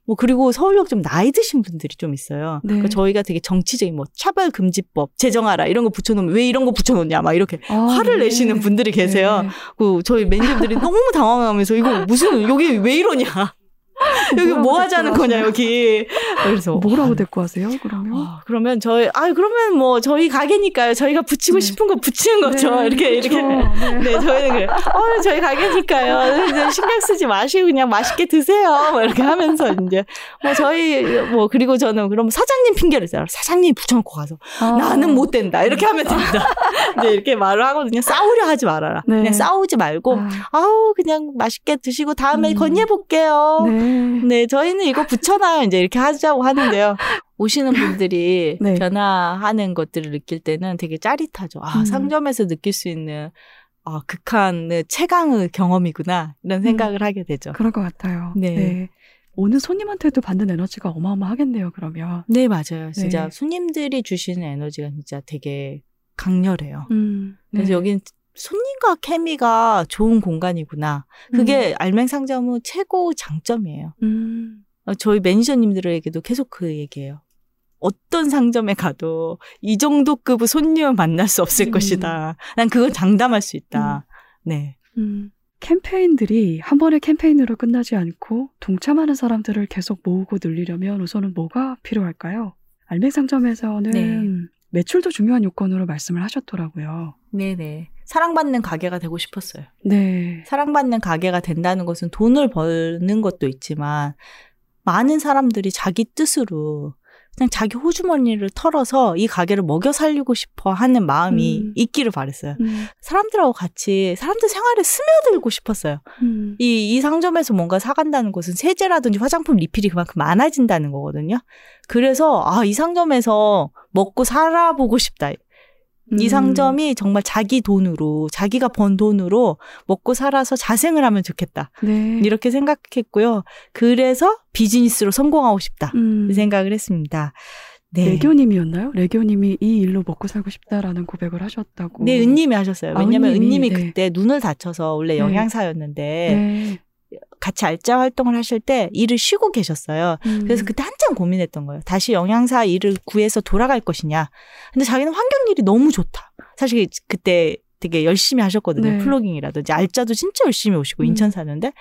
뭐 그리고 서울역 좀 나이 드신 분들이 좀 있어요. 네. 그러니까 저희가 되게 정치적인 뭐 차별 금지법 제정하라 이런 거 붙여놓으면 왜 이런 거 붙여놓냐 막 이렇게 아, 화를 네. 내시는 분들이 계세요. 네. 그 저희 매니저들이 너무 당황하면서 이거 무슨 여기 왜 이러냐 *laughs* 여기 뭐라고 뭐 하자는 거냐? 여기 그래서 뭐라고 아, 데리고 하세요? 그러면 아, 그러면 저희 아 그러면 뭐 저희 가게니까요. 저희가 붙이고 네. 싶은 거 붙이는 거죠. 네, 이렇게 그렇죠. 이렇게. 네. *laughs* 네, 저희는 그래. 어, 저희 가게니까요. 신경 쓰지 마시고 그냥 맛있게 드세요. 뭐 이렇게 하면서 이제 뭐 저희 뭐 그리고 저는 그럼 사장님 핑계를 써요. 사장님 붙여놓고 가서 아. 나는 못 된다. 이렇게 하면 된다. *laughs* 이제 이렇게 말을 하거든요. 싸우려 하지 말아라. 네. 그냥 싸우지 말고 아, 아우 그냥 맛있게 드시고 다음에 음. 건의해 볼게요. 네. 네, 저희는 이거 붙여놔요. 이제 이렇게 하자고 하는데요. 오시는 분들이 네. 변화하는 것들을 느낄 때는 되게 짜릿하죠. 아, 음. 상점에서 느낄 수 있는 아, 극한의 최강의 경험이구나. 이런 생각을 하게 되죠. 그럴 것 같아요. 네. 오는 손님한테도 받는 에너지가 어마어마하겠네요. 그러면. 네, 맞아요. 진짜 네. 손님들이 주시는 에너지가 진짜 되게 강렬해요. 음. 그래서 네. 여긴 손님과 케미가 좋은 공간이구나. 그게 알맹상점의 최고 장점이에요. 음. 어, 저희 매니저님들에게도 계속 그 얘기해요. 어떤 상점에 가도 이 정도 급의 손님을 만날 수 없을 음. 것이다. 난 그건 장담할 수 있다. 네. 음. 캠페인들이 한 번의 캠페인으로 끝나지 않고 동참하는 사람들을 계속 모으고 늘리려면 우선은 뭐가 필요할까요? 알맹상점에서는 네. 매출도 중요한 요건으로 말씀을 하셨더라고요. 네네. 사랑받는 가게가 되고 싶었어요. 네. 사랑받는 가게가 된다는 것은 돈을 버는 것도 있지만 많은 사람들이 자기 뜻으로 그냥 자기 호주머니를 털어서 이 가게를 먹여 살리고 싶어 하는 마음이 음. 있기를 바랬어요. 음. 사람들하고 같이 사람들 생활에 스며들고 싶었어요. 음. 이, 이 상점에서 뭔가 사간다는 것은 세제라든지 화장품 리필이 그만큼 많아진다는 거거든요. 그래서, 아, 이 상점에서 먹고 살아보고 싶다. 이 음. 상점이 정말 자기 돈으로, 자기가 번 돈으로 먹고 살아서 자생을 하면 좋겠다. 네. 이렇게 생각했고요. 그래서 비즈니스로 성공하고 싶다. 음. 이 생각을 했습니다. 네. 레교님이었나요? 레교님이 이 일로 먹고 살고 싶다라는 고백을 하셨다고. 네, 은님이 하셨어요. 아, 왜냐면 은님이, 은님이 네. 그때 눈을 다쳐서 원래 네. 영양사였는데 네. 같이 알짜 활동을 하실 때 일을 쉬고 계셨어요. 음. 그래서 그때 한참 고민했던 거예요. 다시 영양사 일을 구해서 돌아갈 것이냐. 근데 자기는 환경 일이 너무 좋다. 사실 그때 되게 열심히 하셨거든요. 네. plogging이라든지 알짜도 진짜 열심히 오시고 음. 인천 사는데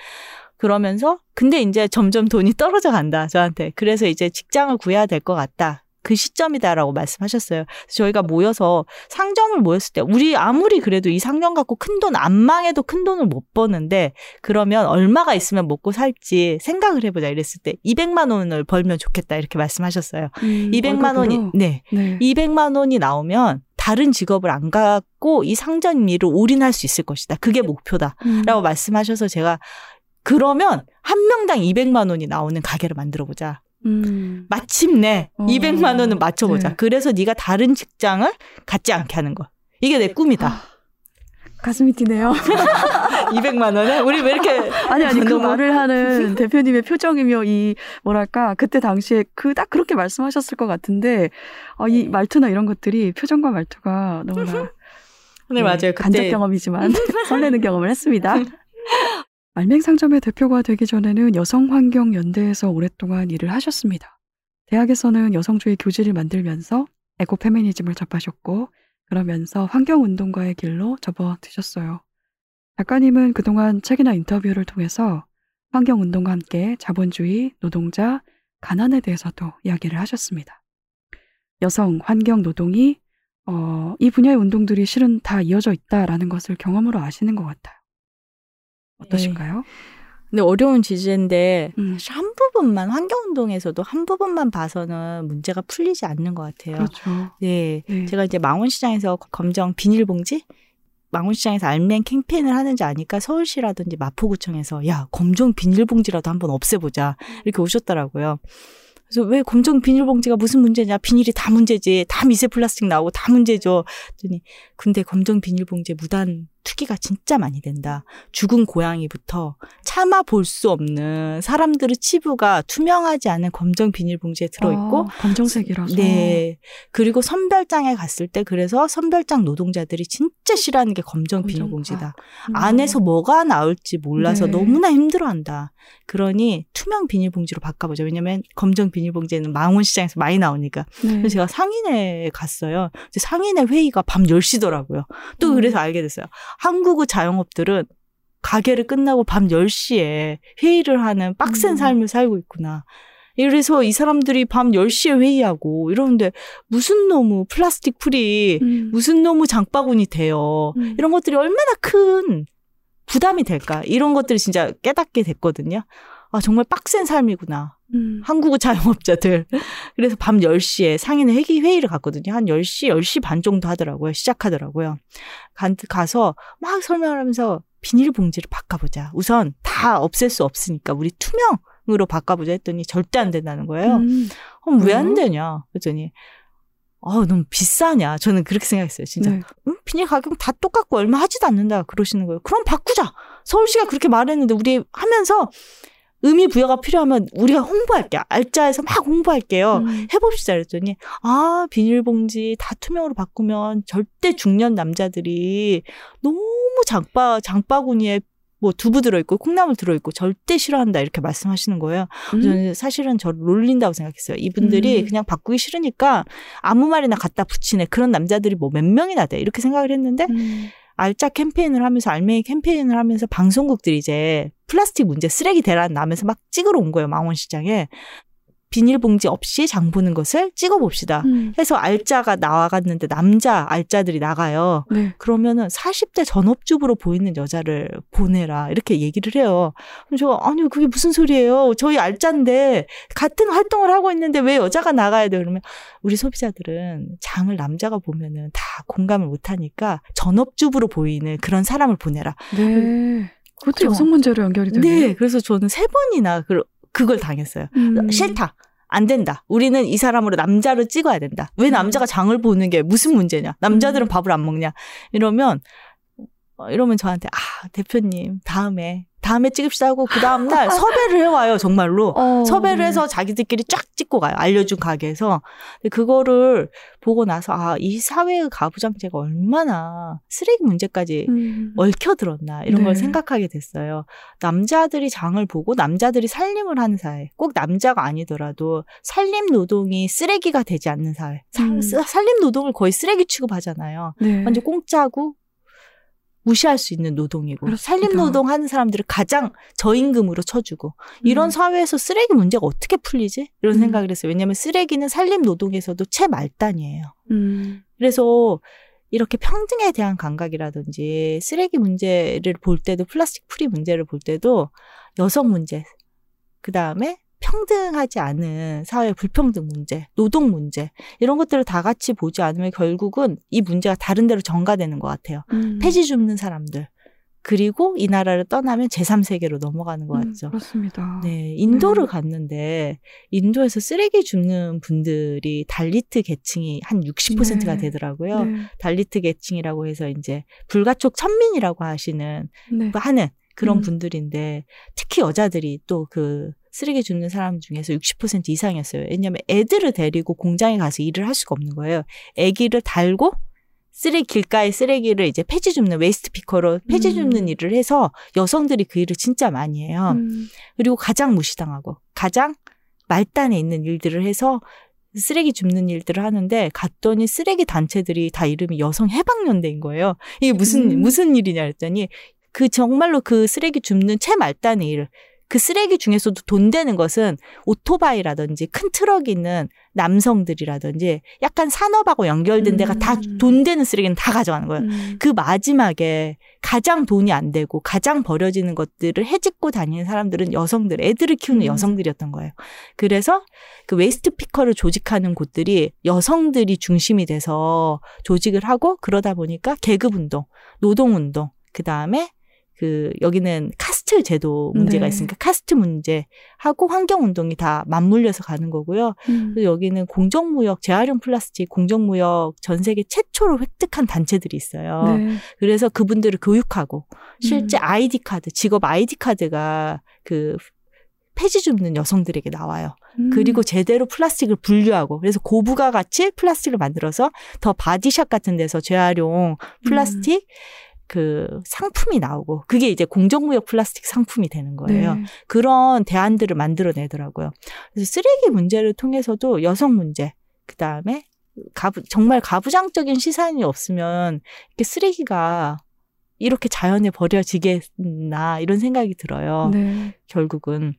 그러면서 근데 이제 점점 돈이 떨어져 간다 저한테. 그래서 이제 직장을 구해야 될 것 같다. 그 시점이다라고 말씀하셨어요. 저희가 모여서 상점을 모였을 때 우리 아무리 그래도 이 상점 갖고 큰 돈 안 망해도 큰 돈을 못 버는데 그러면 얼마가 있으면 먹고 살지 생각을 해보자 이랬을 때 200만 원을 벌면 좋겠다 이렇게 말씀하셨어요. 음, 200만 원이 월급으로? 네 네. 200만 원이 나오면 다른 직업을 안 갖고 이 상점 일을 올인할 수 있을 것이다. 그게 목표다. 음. 라고 말씀하셔서 제가 그러면 한 명당 200만 원이 나오는 가게를 만들어 보자. 음. 마침내 어. 200만 원은 맞춰보자. 네. 그래서 네가 다른 직장을 갖지 않게 하는 거. 이게 내 꿈이다. 아, 가슴이 뛰네요. *laughs* 200만 원에 우리 왜 이렇게 아니 아니 그 말을 하는 대표님의 표정이며 이 뭐랄까 그때 당시에 그 딱 그렇게 말씀하셨을 것 같은데 어, 이 말투나 이런 것들이 표정과 말투가 너무나 *laughs* 네, 맞아요. 간접 그때 경험이지만 *laughs* 설레는 경험을 했습니다. 알맹상점의 대표가 되기 전에는 여성환경연대에서 오랫동안 일을 하셨습니다. 대학에서는 여성주의 교지를 만들면서 에코페미니즘을 접하셨고 그러면서 환경운동가의 길로 접어드셨어요. 작가님은 그동안 책이나 인터뷰를 통해서 환경운동과 함께 자본주의, 노동자, 가난에 대해서도 이야기를 하셨습니다. 여성, 환경, 노동이 어, 이 분야의 운동들이 실은 다 이어져 있다라는 것을 경험으로 아시는 것 같아요. 어떠신가요? 근데 어려운 주제인데 음, 사실 한 부분만 환경 운동에서도 한 부분만 봐서는 문제가 풀리지 않는 것 같아요. 그렇죠. 네. 네. 제가 이제 망원시장에서 검정 비닐봉지 망원시장에서 알맹 캠페인을 하는지 아니까 서울시라든지 마포구청에서 야 검정 비닐봉지라도 한번 없애보자 이렇게 오셨더라고요. 그래서 왜 검정 비닐봉지가 무슨 문제냐? 비닐이 다 문제지. 다 미세 플라스틱 나오고 다 문제죠. 그랬더니 근데 검정 비닐봉지에 무단 투기가 진짜 많이 된다. 죽은 고양이부터 참아 볼 수 없는 사람들의 치부가 투명하지 않은 검정 비닐봉지에 들어있고 아, 검정색이라서. 네. 그리고 선별장에 갔을 때 그래서 선별장 노동자들이 진짜 싫어하는 게 검정 비닐봉지다. 음. 안에서 뭐가 나올지 몰라서 네. 너무나 힘들어한다. 그러니 투명 비닐봉지로 바꿔보자. 왜냐면 검정 비닐봉지는 망원시장에서 많이 나오니까. 네. 그래서 제가 상인회 갔어요. 상인회 회의가 밤 10시더라고요. 또 음. 그래서 알게 됐어요. 한국의 자영업들은 가게를 끝나고 밤 10시에 회의를 하는 빡센 음. 삶을 살고 있구나. 이래서 이 사람들이 밤 10시에 회의하고 이러는데 무슨 놈의 플라스틱 풀이 음. 무슨 놈의 장바구니 돼요. 음. 이런 것들이 얼마나 큰 부담이 될까. 이런 것들을 진짜 깨닫게 됐거든요. 아, 정말 빡센 삶이구나. 음. 한국의 자영업자들. *laughs* 그래서 밤 10시에 상인회 회의, 회의를 갔거든요. 한 10시, 10시 반 정도 하더라고요. 시작하더라고요. 간, 가서 막 설명을 하면서 비닐봉지를 바꿔보자. 우선 다 없앨 수 없으니까 우리 투명으로 바꿔보자 했더니 절대 안 된다는 거예요. 음. 그럼 왜 안? 되냐? 그랬더니 아, 너무 비싸냐? 저는 그렇게 생각했어요. 진짜. 네. 음, 비닐 가격 다 똑같고 얼마 하지도 않는다 그러시는 거예요. 그럼 바꾸자. 서울시가 그렇게 말했는데 우리 하면서 의미 부여가 필요하면 우리가 홍보할게요. 알짜에서 막 홍보할게요. 음. 해봅시다 그랬더니 아 비닐봉지 다 투명으로 바꾸면 절대 중년 남자들이 너무 장바 장바구니에 뭐 두부 들어있고 콩나물 들어있고 절대 싫어한다 이렇게 말씀하시는 거예요. 음. 저는 사실은 저를 놀린다고 생각했어요. 이분들이 음. 그냥 바꾸기 싫으니까 아무 말이나 갖다 붙이네. 그런 남자들이 뭐 몇 명이나 돼. 이렇게 생각을 했는데 음. 알짜 캠페인을 하면서 알맹이 캠페인을 하면서 방송국들이 이제 플라스틱 문제 쓰레기 대란 나면서 막 찍으러 온 거예요. 망원시장에. 비닐봉지 없이 장 보는 것을 찍어봅시다. 음. 해서 알짜가 나와갔는데 남자 알짜들이 나가요. 네. 그러면은 40대 전업주부로 보이는 여자를 보내라 이렇게 얘기를 해요. 그래서 저 아니 그게 무슨 소리예요? 저희 알짜인데 같은 활동을 하고 있는데 왜 여자가 나가야 돼? 그러면 우리 소비자들은 장을 남자가 보면은 다 공감을 못하니까 전업주부로 보이는 그런 사람을 보내라. 네. 그것도? 여성 문제로 연결이 되네. 네, 그래서 저는 세 번이나 그, 그걸 당했어요. 음. 싫다. 안 된다. 우리는 이 사람으로 남자로 찍어야 된다. 왜 음. 남자가 장을 보는 게 무슨 문제냐? 남자들은 밥을 안 먹냐? 이러면 어, 이러면 저한테 아 대표님 다음에 다음에 찍읍시다 하고 그 다음 날 *laughs* 섭외를 해와요 정말로 어, 섭외를 네. 해서 자기들끼리 쫙 찍고 가요 알려준 가게에서 근데 그거를 보고 나서 아 이 사회의 가부장제가 얼마나 쓰레기 문제까지 음. 얽혀들었나 이런 네. 걸 생각하게 됐어요. 남자들이 장을 보고 남자들이 살림을 하는 사회, 꼭 남자가 아니더라도 살림 노동이 쓰레기가 되지 않는 사회. 사- 음. 사- 살림 노동을 거의 쓰레기 취급하잖아요. 네. 완전 공짜고 무시할 수 있는 노동이고 그렇습니다. 산림 노동 하는 사람들을 가장 저임금으로 쳐주고 이런 음. 사회에서 쓰레기 문제가 어떻게 풀리지? 이런 음. 생각을 했어요. 왜냐하면 쓰레기는 살림 노동에서도 최말단이에요. 음. 그래서 이렇게 평등에 대한 감각이라든지 쓰레기 문제를 볼 때도 plastic free 문제를 볼 때도 여성 문제, 그 다음에 평등하지 않은 사회 불평등 문제, 노동 문제 이런 것들을 다 같이 보지 않으면 결국은 이 문제가 다른 데로 전가되는 것 같아요. 음. 폐지 줍는 사람들 그리고 이 나라를 떠나면 제3세계로 넘어가는 것 음, 같죠. 그렇습니다. 네, 인도를 네. 갔는데 인도에서 쓰레기 줍는 분들이 달리트 계층이 한 60%가 네. 되더라고요. 네. 달리트 계층이라고 해서 이제 불가촉 천민이라고 하시는 네. 하는 그런 음. 분들인데 특히 여자들이 또 그 쓰레기 줍는 사람 중에서 60% 이상이었어요. 왜냐하면 애들을 데리고 공장에 가서 일을 할 수가 없는 거예요. 아기를 달고 쓰레기 길가에 쓰레기를 이제 폐지 줍는 waste picker로 폐지 음. 줍는 일을 해서 여성들이 그 일을 진짜 많이 해요. 음. 그리고 가장 무시당하고 가장 말단에 있는 일들을 해서 쓰레기 줍는 일들을 하는데 갔더니 쓰레기 단체들이 다 이름이 여성 해방연대인 거예요. 이게 무슨 음. 무슨 일이냐 했더니 그 정말로 그 쓰레기 줍는 최말단의 일. 그 쓰레기 중에서도 돈 되는 것은 오토바이라든지 큰 트럭이 있는 남성들이라든지 약간 산업하고 연결된 데가 다 음. 돈 되는 쓰레기는 다 가져가는 거예요. 음. 그 마지막에 가장 돈이 안 되고 가장 버려지는 것들을 헤집고 다니는 사람들은 여성들, 애들을 키우는 음. 여성들이었던 거예요. 그래서 그 waste picker를 조직하는 곳들이 여성들이 중심이 돼서 조직을 하고 그러다 보니까 계급 운동, 노동 운동, 그 다음에 그 여기는 카스트 제도 문제가 네. 있으니까 카스트 문제 하고 환경 운동이 다 맞물려서 가는 거고요. 음. 그리고 여기는 공정무역 재활용 플라스틱 공정무역 전 세계 최초로 획득한 단체들이 있어요. 네. 그래서 그분들을 교육하고 실제 음. ID card, 직업 ID card가 그 폐지 줍는 여성들에게 나와요. 음. 그리고 제대로 플라스틱을 분류하고 그래서 고부가가치 플라스틱을 만들어서 The Body Shop 같은 데서 재활용 플라스틱 그 상품이 나오고 그게 이제 공정무역 플라스틱 상품이 되는 거예요. 네. 그런 대안들을 만들어내더라고요. 그래서 쓰레기 문제를 통해서도 여성 문제, 그 다음에 가부, 정말 가부장적인 시선이 없으면 이렇게 쓰레기가 이렇게 자연에 버려지겠나 이런 생각이 들어요. 네. 결국은.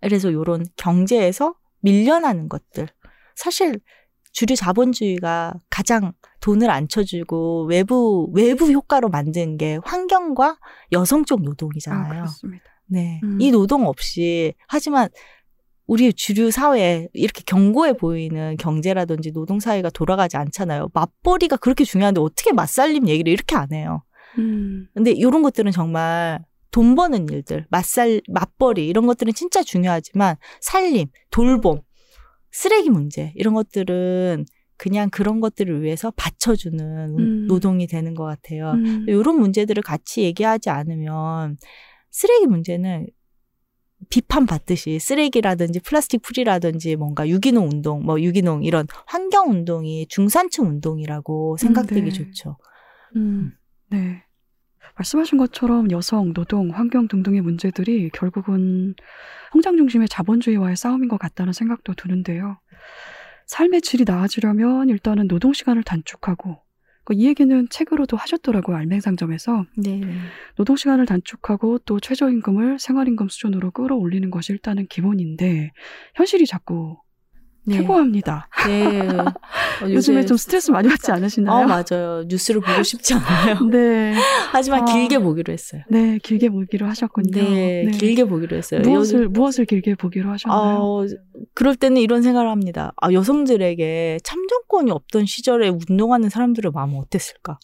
그래서 요런 경제에서 밀려나는 것들. 사실 주류 자본주의가 가장 돈을 안 쳐주고 외부 외부 효과로 만든 게 환경과 여성 쪽 아, 노동이잖아요. 그렇습니다. 네. 음. 이 노동 없이 하지만 우리 주류 사회에 이렇게 견고해 보이는 경제라든지 노동 사회가 돌아가지 않잖아요. 맞벌이가 그렇게 중요한데 어떻게 맞살림 얘기를 이렇게 안 해요. 음. 근데 이런 것들은 정말 돈 버는 일들, 맞살, 맞벌이 이런 것들은 진짜 중요하지만 살림, 돌봄, 쓰레기 문제 이런 것들은 그냥 그런 것들을 위해서 받쳐주는 음. 노동이 되는 것 같아요. 음. 이런 문제들을 같이 얘기하지 않으면 쓰레기 문제는 비판 받듯이 쓰레기라든지 플라스틱 풀이라든지 뭔가 유기농 운동, 뭐 유기농 이런 환경 운동이 중산층 운동이라고 생각되기 네. 좋죠. 음, 네. 말씀하신 것처럼 여성, 노동, 환경 등등의 문제들이 결국은 성장 중심의 자본주의와의 싸움인 것 같다는 생각도 드는데요. 삶의 질이 나아지려면 일단은 노동 시간을 단축하고 그이 얘기는 책으로도 하셨더라고요. 알맹상점에서 네. 노동 시간을 단축하고 또 최저임금을 생활임금 수준으로 끌어올리는 것이 일단은 기본인데 현실이 자꾸 퇴보합니다. 네. 어, 요즘에 좀 스트레스 많이 받지 않으시나요? 어, 맞아요. 뉴스를 보고 싶지 않아요. *laughs* 네. *laughs* 하지만 어. 길게 보기로 했어요. 네, 길게 보기로 하셨군요. 네, 길게 보기로 했어요. 무엇을 요즘- 무엇을 길게 보기로 하셨나요? 어, 그럴 때는 이런 생각을 합니다. 아, 여성들에게 참정권이 없던 시절에 운동하는 사람들의 마음은 어땠을까?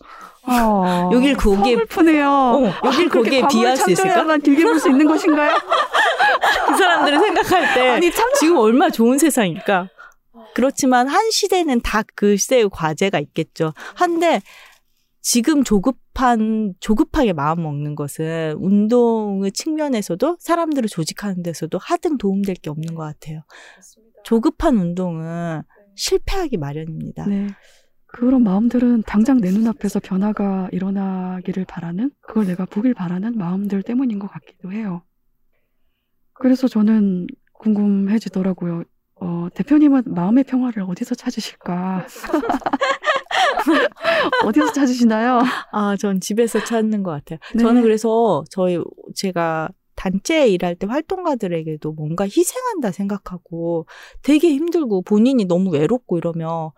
어, *laughs* 여길 거기에- 서글프네요. 어, 여길 그렇게 거기에 비할 수 있을까? 길게 볼 수 있는 것인가요? 그 사람들이 생각할 때 아니 참 지금 얼마나 좋은 세상일까? 그렇지만 한 시대는 다그 시대의 과제가 있겠죠. 한데 지금 조급한 조급하게 마음 먹는 것은 운동의 측면에서도 사람들을 조직하는 데서도 하등 도움될 게 없는 것 같아요. 조급한 운동은 실패하기 마련입니다. 네. 그런 마음들은 당장 내 눈앞에서 변화가 일어나기를 바라는 그걸 내가 보길 바라는 마음들 때문인 것 같기도 해요. 그래서 저는 궁금해지더라고요. 어, 대표님은 마음의 평화를 어디서 찾으실까? *laughs* 어디서 찾으시나요? 아, 전 집에서 찾는 것 같아요. 네. 저는 그래서 저희 제가 단체에 일할 때 활동가들에게도 뭔가 희생한다 생각하고 되게 힘들고 본인이 너무 외롭고 이러면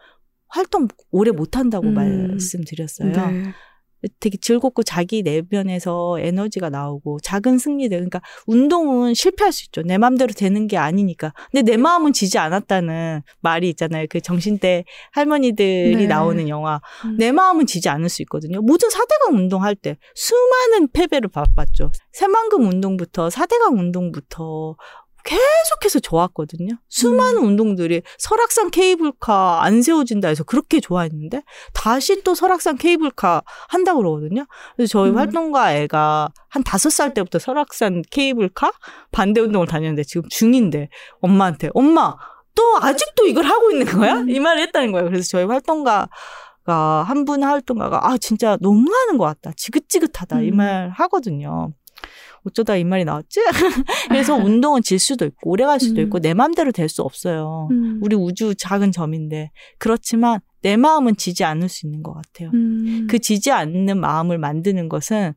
활동 오래 못 한다고 음. 말씀드렸어요. 네. 되게 즐겁고 자기 내면에서 에너지가 나오고 작은 승리들 그러니까 운동은 실패할 수 있죠. 내 마음대로 되는 게 아니니까. 근데 내 마음은 지지 않았다는 말이 있잖아요. 그 정신대 할머니들이 네. 나오는 영화. 음. 내 마음은 지지 않을 수 있거든요. 모든 4대강 운동할 때 수많은 패배를 맛봤죠. 새만금 운동부터 4대강 운동부터 계속해서 좋았거든요. 수많은 운동들이 설악산 케이블카 안 세워진다 해서 그렇게 좋아했는데 다시 또 설악산 케이블카 한다고 그러거든요. 그래서 저희 음. 활동가 애가 한 다섯 살 때부터 설악산 케이블카 반대 운동을 다녔는데 지금 중인데 엄마한테 엄마 또 아직도 이걸 하고 있는 거야? 이 말을 했다는 거예요. 그래서 저희 활동가 한분 활동가가 아 진짜 너무하는 것 같다 지긋지긋하다 이 음. 말 하거든요. 어쩌다 이 말이 나왔지? *laughs* 그래서 운동은 질 수도 있고 오래 갈 수도 음. 있고 내 마음대로 될 수 없어요. 음. 우리 우주 작은 점인데 그렇지만 내 마음은 지지 않을 수 있는 것 같아요. 음. 그 지지 않는 마음을 만드는 것은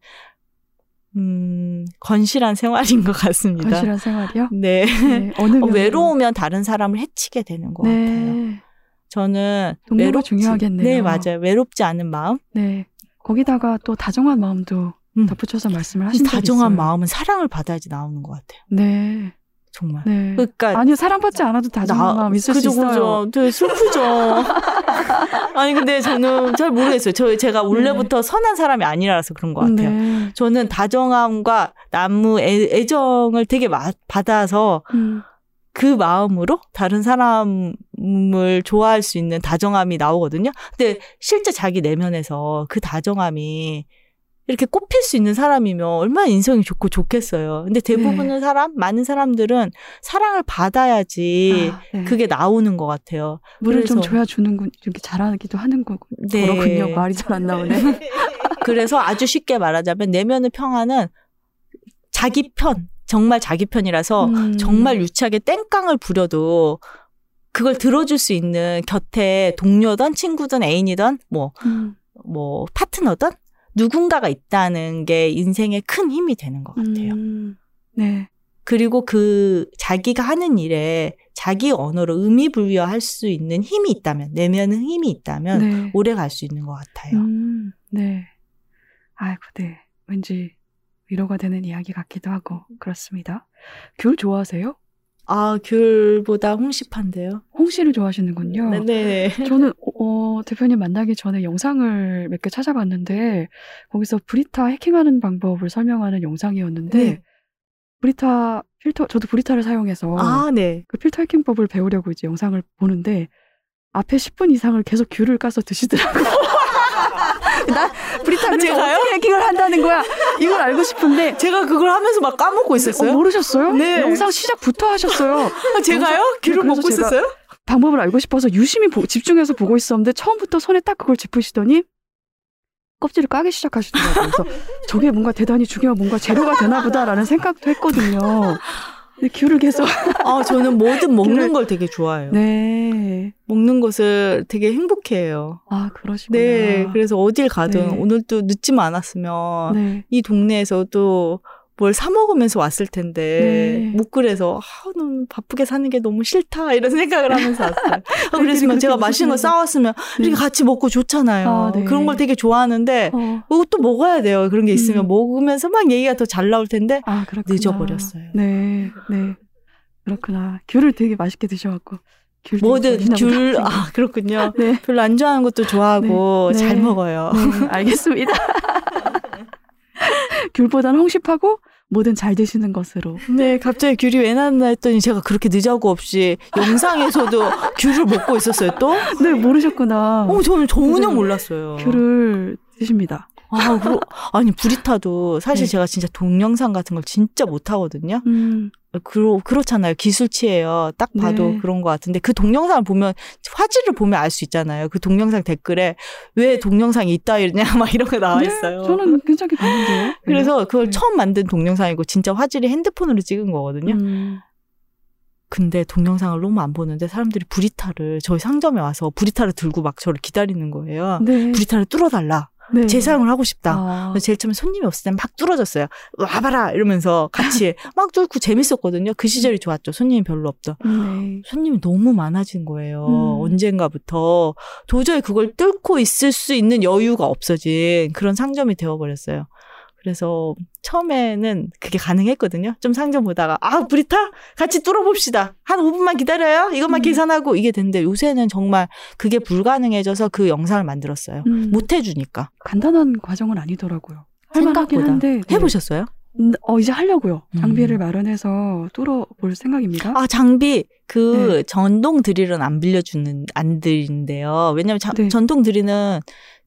음 건실한 생활인 것 같습니다. 건실한 생활이요? *laughs* 네. 네. 어느 어? 외로우면 다른 사람을 해치게 되는 것 같아요. 네. 저는 동료가 외롭지, 중요하겠네요. 네 맞아요. 외롭지 않은 마음. 네. 거기다가 또 다정한 마음도 음. 덧붙여서 말씀을 하신 적이 다정한 있어요. 마음은 사랑을 받아야지 나오는 것 같아요. 네. 정말. 네. 그러니까 아니요, 사랑받지 않아도 다정한 마음 있을 그죠, 수 있어요. 그죠. 되게 슬프죠. *laughs* 아니 근데 저는 잘 모르겠어요. 저 제가 원래부터 선한 사람이 아니라서 그런 것 같아요. 네. 저는 다정함과 나무 애, 애정을 되게 마- 받아서 음. 그 마음으로 다른 사람을 좋아할 수 있는 다정함이 나오거든요. 근데 실제 자기 내면에서 그 다정함이 이렇게 꼽힐 수 있는 사람이면 얼마나 인성이 좋고 좋겠어요. 근데 대부분의 사람, 많은 사람들은 사랑을 받아야지 아, 네. 그게 나오는 것 같아요. 물을 좀 줘야 주는군 이렇게 잘하기도 하는 거고 네. 그렇군요 말이 잘 안 나오네 *laughs* 그래서 아주 쉽게 말하자면 내면의 평화는 자기 편, 정말 자기 편이라서 음. 정말 유치하게 땡깡을 부려도 그걸 들어줄 수 있는 곁에 동료든 친구든 애인이든 뭐, 음. 뭐, 파트너든 누군가가 있다는 게 인생의 큰 힘이 되는 것 같아요. 음. 네 그리고 그 자기가 하는 일에 자기 언어로 의미 부여할 수 있는 힘이 있다면, 내면의 힘이 있다면 네. 오래 갈 수 있는 것 같아요. 음, 네. 아이고, 네. 왠지 위로가 되는 이야기 같기도 하고 그렇습니다. 귤 좋아하세요? 아, 귤보다 홍시판데요. 홍시를 좋아하시는군요. 네네. 저는 어, 대표님 만나기 전에 영상을 몇 개 찾아봤는데 거기서 브리타 해킹하는 방법을 설명하는 영상이었는데 네. 브리타 필터 저도 브리타를 사용해서 아, 네. 그 필터 해킹법을 배우려고 이제 영상을 보는데 앞에 10분 이상을 계속 귤을 까서 드시더라고요. *laughs* 나 브리타 귤을 제가요? 어떻게 해킹을 한다는 거야? 이걸 알고 싶은데 제가 그걸 하면서 막 까먹고 있었어요. 어, 모르셨어요? 네. 영상 시작부터 하셨어요. 아, 제가요? 그래서 먹고 있었어요? 방법을 알고 싶어서 유심히 보- 집중해서 보고 있었는데 처음부터 손에 딱 그걸 짚으시더니 껍질을 까기 시작하시더라고요. 그래서 저게 뭔가 대단히 중요한 뭔가 재료가 되나 보다라는 생각도 했거든요. 근데 귤을 계속 *laughs* 아, 저는 뭐든 먹는 귤을- 걸 되게 좋아해요. 네. 먹는 것을 되게 행복해해요. 아 그러시구나. 네. 그래서 어딜 가든 네. 오늘도 늦지만 않았으면 네. 이 동네에서 또 뭘 사 먹으면서 왔을 텐데 네. 못 그래서 아, 너무 바쁘게 사는 게 너무 싫다 이런 생각을 하면서 왔어요. *laughs* 아, 그랬으면 제가 맛있는 거. 싸웠으면 네. 이렇게 같이 먹고 좋잖아요. 아, 네. 그런 걸 되게 좋아하는데 어. 이거 또 먹어야 돼요. 그런 게 있으면 음. 먹으면서 막 얘기가 더 잘 나올 텐데 아 그렇구나. 늦어버렸어요. 네. 네. 그렇구나. 귤을 되게 맛있게 드셔갖고 뭐든 귤. 아, 그렇군요. 네. 별로 안 좋아하는 것도 좋아하고 네. 잘 네. 먹어요. 네, 알겠습니다. *laughs* 귤보다는 홍시파고 뭐든 잘 드시는 것으로. 네, 갑자기 귤이 왜 나왔나 했더니 제가 그렇게 늦하고 없이 영상에서도 귤을 먹고 있었어요, 또? 네, 모르셨구나. 어, 저는 전혀 네. 몰랐어요. 귤을 드십니다. 아, 그러, 아니, 브리타도 사실 네. 제가 진짜 동영상 같은 걸 진짜 못 하거든요. 음, 그러, 그렇잖아요. 기술치예요. 딱 봐도 네. 그런 것 같은데 그 동영상을 보면 화질을 보면 알 수 있잖아요. 그 동영상 댓글에 왜 동영상이 있다 이러냐 *laughs* 막 이런 거 나와 네, 있어요. 저는 괜찮게 봤는데요. *laughs* 그래서 그걸 네. 처음 만든 동영상이고 진짜 화질이 핸드폰으로 찍은 거거든요. 음, 근데 동영상을 너무 안 보는데 사람들이 브리타를 저희 상점에 와서 브리타를 들고 막 저를 기다리는 거예요. 네. 브리타를 뚫어달라. 네. 재사용을 하고 싶다. 아. 제일 처음에 손님이 없을 때막 뚫어졌어요. 와봐라 이러면서 같이 *laughs* 막 뚫고 재밌었거든요. 그 시절이 좋았죠. 손님이 별로 없던. 네. 손님이 너무 많아진 거예요. 음. 언젠가부터 도저히 그걸 뚫고 있을 수 있는 여유가 없어진 그런 상점이 되어버렸어요. 그래서 처음에는 그게 가능했거든요. 좀 상점 보다가 아 브리타 같이 뚫어봅시다. 한 5분만 기다려요. 이것만 음. 계산하고 이게 됐는데 요새는 정말 그게 불가능해져서 그 영상을 만들었어요. 음, 못 해주니까 간단한 과정은 아니더라고요. 생각보다 한데 네. 해보셨어요? 음, 어 이제 하려고요. 장비를 음. 마련해서 뚫어볼 생각입니다. 아 장비 그 네. 전동 드릴은 안 빌려주는 안 드린대요. 왜냐면 자- 네. 전동 드릴은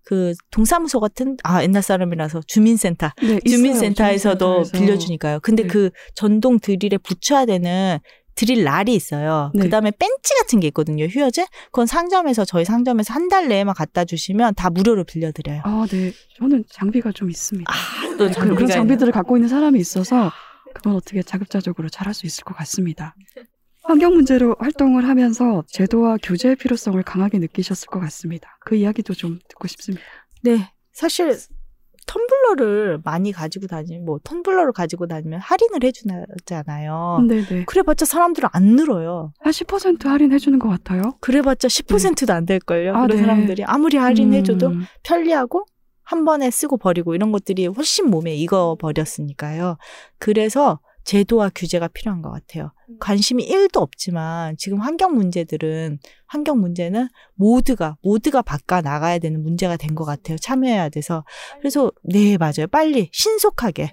그 동사무소 같은 아 옛날 사람이라서 주민센터 네. 주민센터에서도 주민센터에서. 빌려주니까요. 근데 네. 그 전동 드릴에 붙여야 되는 드릴 날이 있어요. 네. 그다음에 벤치 같은 게 있거든요. 휴여제. 그건 상점에서 저희 상점에서 한 달 내에만 갖다 주시면 다 무료로 빌려드려요. 아, 네. 저는 장비가 좀 있습니다. 아, 또 네, 그, 장비가 그런 있는- 장비들을 갖고 있는 사람이 있어서 그건 어떻게 자급자족으로 잘 할 수 있을 것 같습니다. 환경 문제로 활동을 하면서 제도와 규제의 필요성을 강하게 느끼셨을 것 같습니다. 그 이야기도 좀 듣고 싶습니다. 네. 사실 텀블러를 많이 가지고 다니면 뭐 텀블러를 가지고 다니면 할인을 해주잖아요. 네네. 그래봤자 사람들은 안 늘어요. 한 10% 할인해주는 것 같아요. 그래봤자 10%도 안 될 걸요. 아, 그런 네. 사람들이 아무리 할인해줘도 음, 편리하고 한 번에 쓰고 버리고 이런 것들이 훨씬 몸에 익어 버렸으니까요. 그래서 제도와 규제가 필요한 것 같아요. 관심이 1도 없지만 지금 환경 문제들은 환경 문제는 모두가 모두가 바꿔 나가야 되는 문제가 된 것 같아요. 참여해야 돼서 그래서 네 맞아요. 빨리 신속하게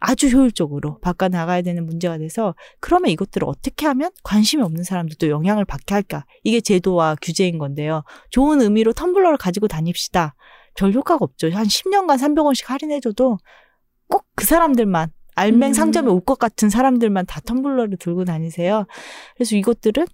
아주 효율적으로 바꿔 나가야 되는 문제가 돼서 그러면 이것들을 어떻게 하면 관심이 없는 사람들도 영향을 받게 할까? 이게 제도와 규제인 건데요. 좋은 의미로 텀블러를 가지고 다닙시다. 별 효과가 없죠. 한 10년간 300원씩 할인해줘도 꼭 그 사람들만 알맹 음. 상점에 올 것 같은 사람들만 다 텀블러를 들고 다니세요. 그래서 이것들은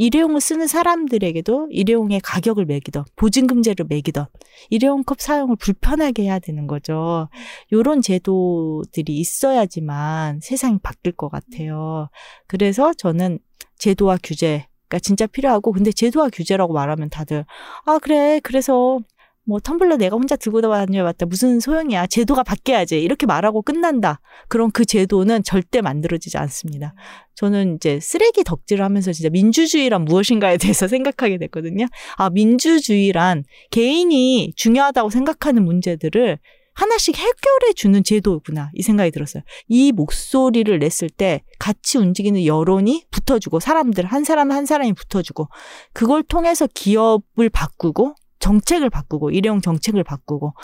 일회용을 쓰는 사람들에게도 일회용의 가격을 매기던 보증금제를 매기던 일회용 컵 사용을 불편하게 해야 되는 거죠. 요런 제도들이 있어야지만 세상이 바뀔 것 같아요. 그래서 저는 제도와 규제가 진짜 필요하고 근데 제도와 규제라고 말하면 다들 아 그래 그래서 뭐 텀블러 내가 혼자 들고 다녀봤다. 무슨 소용이야. 제도가 바뀌어야지. 이렇게 말하고 끝난다. 그럼 그 제도는 절대 만들어지지 않습니다. 저는 이제 쓰레기 덕질을 하면서 진짜 민주주의란 무엇인가에 대해서 *laughs* 생각하게 됐거든요. 아 민주주의란 개인이 중요하다고 생각하는 문제들을 하나씩 해결해 주는 제도구나 이 생각이 들었어요. 이 목소리를 냈을 때 같이 움직이는 여론이 붙어주고 사람들 한 사람 한 사람이 붙어주고 그걸 통해서 기업을 바꾸고 정책을 바꾸고 일회용 정책을 바꾸고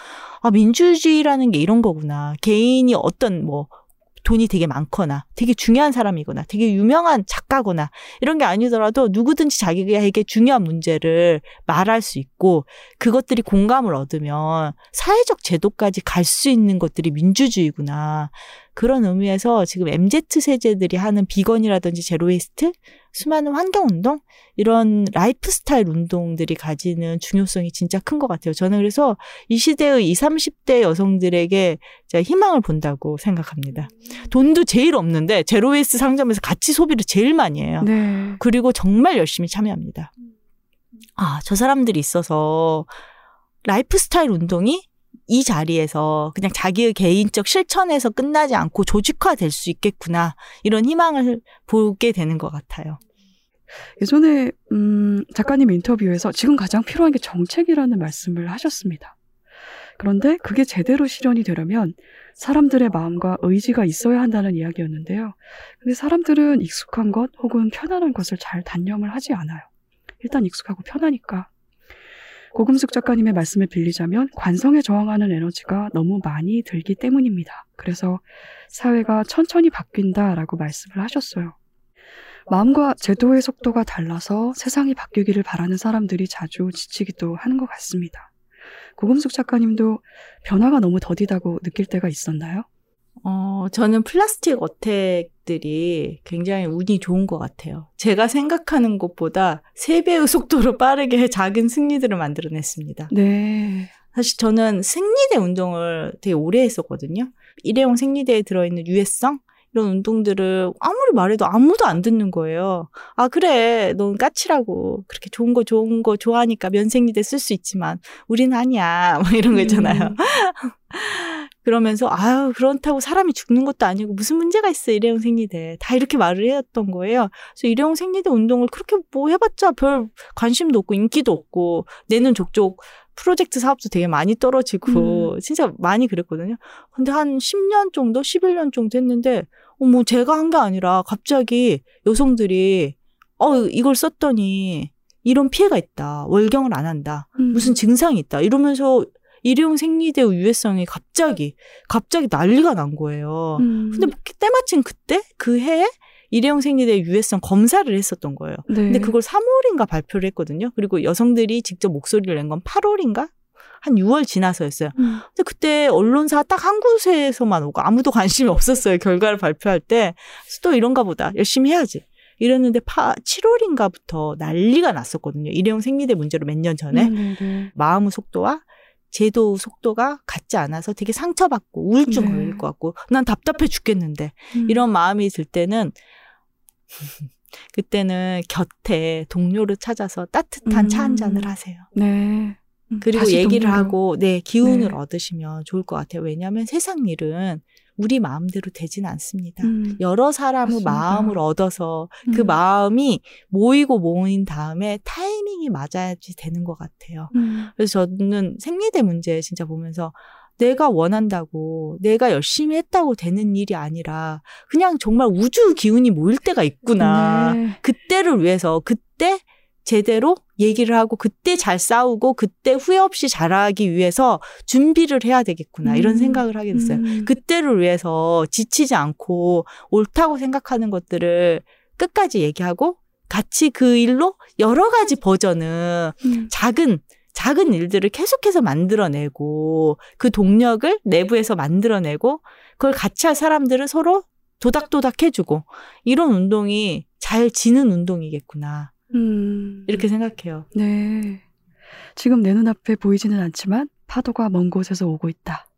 아 민주주의라는 게 이런 거구나 개인이 어떤 뭐 돈이 되게 많거나 되게 중요한 사람이거나 되게 유명한 작가거나 이런 게 아니더라도 누구든지 자기에게 중요한 문제를 말할 수 있고 그것들이 공감을 얻으면 사회적 제도까지 갈 수 있는 것들이 민주주의구나. 그런 의미에서 지금 MZ 세대들이 하는 비건이라든지 제로웨이스트, 수많은 환경 운동, 이런 라이프 스타일 운동들이 가지는 중요성이 진짜 큰 것 같아요. 저는 그래서 이 시대의 20, 30대 여성들에게 제가 희망을 본다고 생각합니다. 돈도 제일 없는데 zero waste 상점에서 가치 소비를 제일 많이 해요. 네. 그리고 정말 열심히 참여합니다. 아, 저 사람들이 있어서 라이프 스타일 운동이 이 자리에서 그냥 자기의 개인적 실천에서 끝나지 않고 조직화 될 수 있겠구나. 이런 희망을 보게 되는 것 같아요. 예전에 음, 작가님 인터뷰에서 지금 가장 필요한 게 정책이라는 말씀을 하셨습니다. 그런데 그게 제대로 실현이 되려면 사람들의 마음과 의지가 있어야 한다는 이야기였는데요. 근데 사람들은 익숙한 것 혹은 편안한 것을 잘 단념을 하지 않아요. 일단 익숙하고 편하니까. 고금숙 작가님의 말씀을 빌리자면 관성에 저항하는 에너지가 너무 많이 들기 때문입니다. 그래서 사회가 천천히 바뀐다라고 말씀을 하셨어요. 마음과 제도의 속도가 달라서 세상이 바뀌기를 바라는 사람들이 자주 지치기도 하는 것 같습니다. 고금숙 작가님도 변화가 너무 더디다고 느낄 때가 있었나요? 어, 저는 플라스틱 어택들이 굉장히 운이 좋은 것 같아요. 제가 생각하는 것보다 3배의 속도로 *laughs* 빠르게 작은 승리들을 만들어냈습니다. 네. 사실 저는 생리대 운동을 되게 오래 했었거든요. 일회용 생리대에 들어있는 유해성 이런 운동들을 아무리 말해도 아무도 안 듣는 거예요. 아, 그래. 넌 까칠하고 그렇게 좋은 거 좋은 거 좋아하니까 면생리대 쓸 수 있지만 우린 아니야. *laughs* 뭐 이런 거 있잖아요. 음. *laughs* 그러면서 아유, 그렇다고 사람이 죽는 것도 아니고 무슨 문제가 있어. 일회용 생리대. 다 이렇게 말을 했던 거예요. 그래서 일회용 생리대 운동을 그렇게 뭐 해봤자 별 관심도 없고 인기도 없고 내는 족족 프로젝트 사업도 되게 많이 떨어지고 음. 진짜 많이 그랬거든요. 근데 한 10년 정도, 11년 정도 했는데 어머 제가 한 게 아니라 갑자기 여성들이 어 이걸 썼더니 이런 피해가 있다. 월경을 안 한다. 음. 무슨 증상이 있다. 이러면서 일회용 생리대의 유해성이 갑자기 갑자기 난리가 난 거예요. 음. 근데 뭐 때마침 그때 그 해에 일회용 생리대 유해성 검사를 했었던 거예요. 네. 근데 그걸 3월인가 발표를 했거든요. 그리고 여성들이 직접 목소리를 낸 건 8월인가? 한 6월 지나서였어요. 음. 근데 그때 언론사 딱 한 곳에서만 오고 아무도 관심이 없었어요. 결과를 발표할 때. 그래서 또 이런가 보다. 열심히 해야지. 이랬는데 파, 7월인가부터 난리가 났었거든요. 일회용 생리대 문제로 몇 년 전에. 음, 네, 네. 마음의 속도와 제도 속도가 같지 않아서 되게 상처받고 우울증 네. 걸릴 것 같고 난 답답해 죽겠는데 음. 이런 마음이 들 때는 *laughs* 그때는 곁에 동료를 찾아서 따뜻한 차한 음. 잔을 하세요. 네. 음, 그리고 얘기를. 하고 네 기운을 네. 얻으시면 좋을 것 같아요. 왜냐하면 세상 일은 우리 마음대로 되지는 않습니다. 음. 여러 사람의 맞습니다. 마음을 얻어서 그 음. 마음이 모이고 모인 다음에 타이밍이 맞아야지 되는 것 같아요. 음. 그래서 저는 생리대 문제 진짜 보면서 내가 원한다고 내가 열심히 했다고 되는 일이 아니라 그냥 정말 우주 기운이 모일 때가 있구나. 네. 그때를 위해서 그때 제대로 얘기를 하고 그때 잘 싸우고 그때 후회 없이 잘하기 위해서 준비를 해야 되겠구나 이런 음. 생각을 하게 됐어요. 음. 그때를 위해서 지치지 않고 옳다고 생각하는 것들을 끝까지 얘기하고 같이 그 일로 여러 가지 버전은 음. 작은 작은 일들을 계속해서 만들어내고 그 동력을 내부에서 만들어내고 그걸 같이 할 사람들을 서로 도닥도닥 해주고 이런 운동이 잘 지는 운동이겠구나 음. 이렇게 생각해요. 네. 지금 내 눈앞에 보이지는 않지만 파도가 먼 곳에서 오고 있다.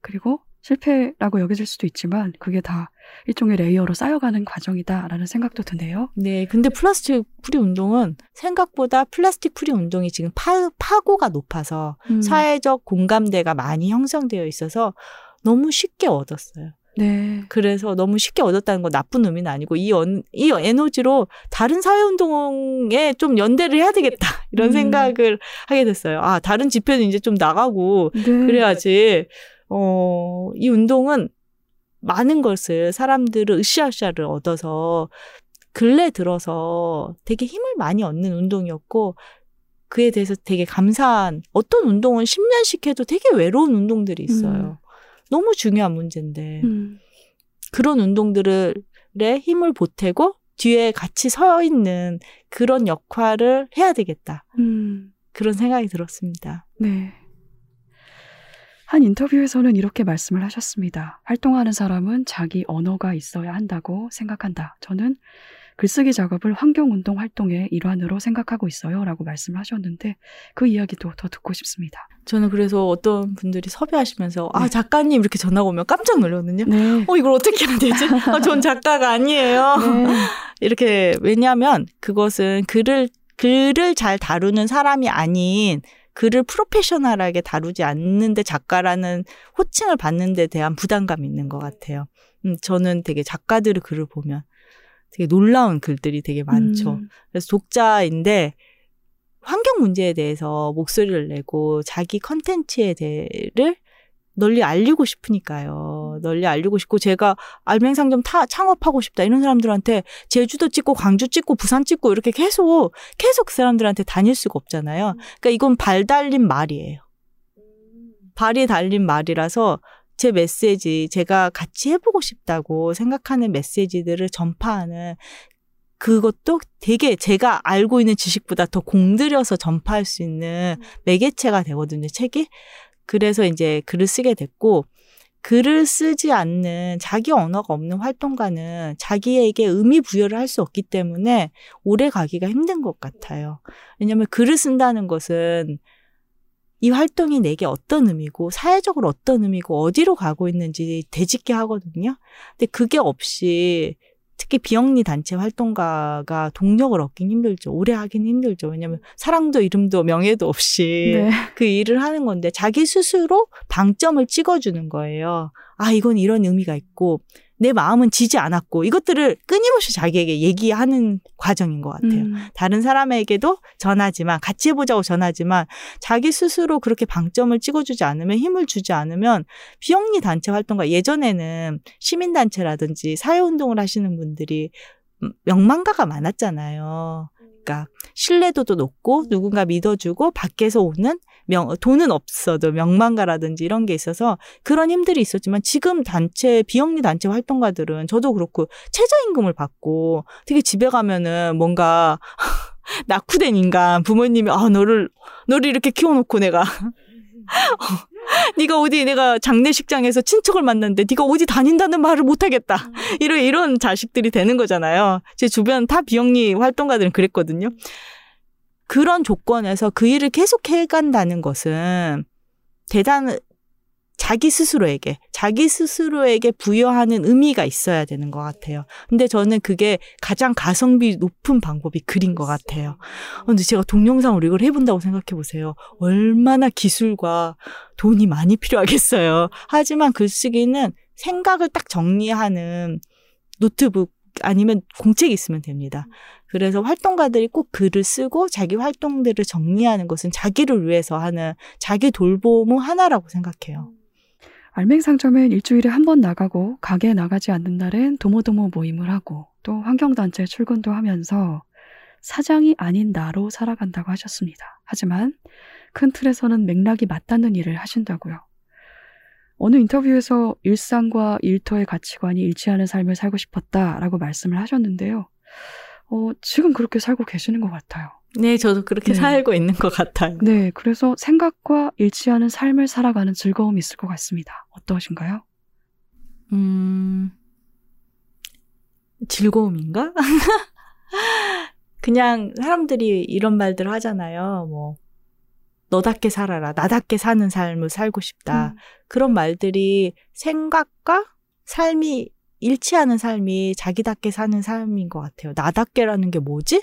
그리고 실패라고 여겨질 수도 있지만 그게 다 일종의 layer로 쌓여가는 과정이다라는 생각도 드네요. 네, 근데 plastic free 운동은 생각보다 plastic free 운동이 지금 파, 파고가 높아서 음. 사회적 공감대가 많이 형성되어 있어서 너무 쉽게 얻었어요. 네. 그래서 너무 쉽게 얻었다는 건 나쁜 의미는 아니고 이, 언, 이 에너지로 다른 사회운동에 좀 연대를 해야 되겠다 *laughs* 이런 음. 생각을 하게 됐어요. 아 다른 집회는 이제 좀 나가고 네. 그래야지 어, 이 운동은 많은 것을 사람들을 으쌰으쌰를 얻어서 근래 들어서 되게 힘을 많이 얻는 운동이었고 그에 대해서 되게 감사한 어떤 운동은 10년씩 해도 되게 외로운 운동들이 있어요. 너무 중요한 문제인데 음. 그런 운동들의 힘을 보태고 뒤에 같이 서 있는 그런 역할을 해야 되겠다. 음. 그런 생각이 들었습니다. 네. 한 인터뷰에서는 이렇게 말씀을 하셨습니다. 활동하는 사람은 자기 언어가 있어야 한다고 생각한다. 저는 글쓰기 작업을 환경운동 활동의 일환으로 생각하고 있어요. 라고 말씀을 하셨는데 그 이야기도 더 듣고 싶습니다. 저는 그래서 어떤 분들이 섭외하시면서 아 네. 작가님 이렇게 전화가 오면 깜짝 놀랐거든요. 네. 어 이걸 어떻게 해야 되지? 아, 전 작가가 아니에요. 네. *laughs* 이렇게 왜냐하면 그것은 글을 글을 잘 다루는 사람이 아닌 글을 프로페셔널하게 다루지 않는데 작가라는 호칭을 받는 데 대한 부담감이 있는 것 같아요. 음, 저는 되게 작가들의 글을 보면 되게 놀라운 글들이 되게 많죠. 음. 그래서 독자인데 환경 문제에 대해서 목소리를 내고 자기 컨텐츠에 대해를 널리 알리고 싶으니까요. 널리 알리고 싶고 제가 알맹상점 타, 창업하고 싶다 이런 사람들한테 제주도 찍고 광주 찍고 부산 찍고 이렇게 계속 계속 그 사람들한테 다닐 수가 없잖아요. 그러니까 이건 발 달린 말이에요. 발이 달린 말이라서 제 메시지 제가 같이 해보고 싶다고 생각하는 메시지들을 전파하는 그것도 되게 제가 알고 있는 지식보다 더 공들여서 전파할 수 있는 매개체가 되거든요, 책이. 그래서 이제 글을 쓰게 됐고, 글을 쓰지 않는 자기 언어가 없는 활동가는 자기에게 의미 부여를 할 수 없기 때문에 오래 가기가 힘든 것 같아요. 왜냐하면 글을 쓴다는 것은 이 활동이 내게 어떤 의미고 사회적으로 어떤 의미고 어디로 가고 있는지 되짚게 하거든요. 근데 그게 없이 특히 비영리 단체 활동가가 동력을 얻긴 힘들죠. 오래 하긴 힘들죠. 왜냐하면 사랑도 이름도 명예도 없이 네. 그 일을 하는 건데 자기 스스로 방점을 찍어주는 거예요. 아 이건 이런 의미가 있고 내 마음은 지지 않았고 이것들을 끊임없이 자기에게 얘기하는 과정인 것 같아요. 음, 다른 사람에게도 전하지만 같이 해보자고 전하지만 자기 스스로 그렇게 방점을 찍어주지 않으면 힘을 주지 않으면 비영리 단체 활동가 예전에는 시민단체라든지 사회운동을 하시는 분들이 음, 명망가가 많았잖아요. 그러니까 신뢰도도 높고 누군가 믿어주고 밖에서 오는 명 돈은 없어도 명망가라든지 이런 게 있어서 그런 힘들이 있었지만 지금 단체 비영리 단체 활동가들은 저도 그렇고 최저임금을 받고 되게 집에 가면은 뭔가 *laughs* 낙후된 인간 부모님이 아 너를 너를 이렇게 키워놓고 내가 *laughs* 네가 어디 내가 장례식장에서 친척을 만났는데 네가 어디 다닌다는 말을 못하겠다 이런 이런 자식들이 되는 거잖아요. 제 주변 다 비영리 활동가들은 그랬거든요. 그런 조건에서 그 일을 계속 해간다는 것은 대단 자기 스스로에게 자기 스스로에게 부여하는 의미가 있어야 되는 것 같아요. 근데 저는 그게 가장 가성비 높은 방법이 글인 것 같아요. 어, 근데 제가 동영상으로 이걸 해본다고 생각해 보세요. 얼마나 기술과 돈이 많이 필요하겠어요. 하지만 글쓰기는 생각을 딱 정리하는 노트북 아니면 공책이 있으면 됩니다. 그래서 활동가들이 꼭 글을 쓰고 자기 활동들을 정리하는 것은 자기를 위해서 하는 자기 돌봄의 하나라고 생각해요. 알맹상점엔 일주일에 한 번 나가고 가게에 나가지 않는 날엔 도모도모 모임을 하고 또 환경단체 출근도 하면서 사장이 아닌 나로 살아간다고 하셨습니다. 하지만 큰 틀에서는 맥락이 맞닿는 일을 하신다고요. 어느 인터뷰에서 일상과 일터의 가치관이 일치하는 삶을 살고 싶었다라고 말씀을 하셨는데요. 어, 지금 그렇게 살고 계시는 것 같아요. 네, 저도 그렇게 네. 살고 있는 것 같아요. 네, 그래서 생각과 일치하는 삶을 살아가는 즐거움이 있을 것 같습니다. 어떠신가요? 음, 즐거움인가? *laughs* 그냥 사람들이 이런 말들 하잖아요. 뭐, 너답게 살아라. 나답게 사는 삶을 살고 싶다. 음. 그런 말들이 생각과 삶이 일치하는 삶이 자기답게 사는 삶인 것 같아요. 나답게라는 게 뭐지?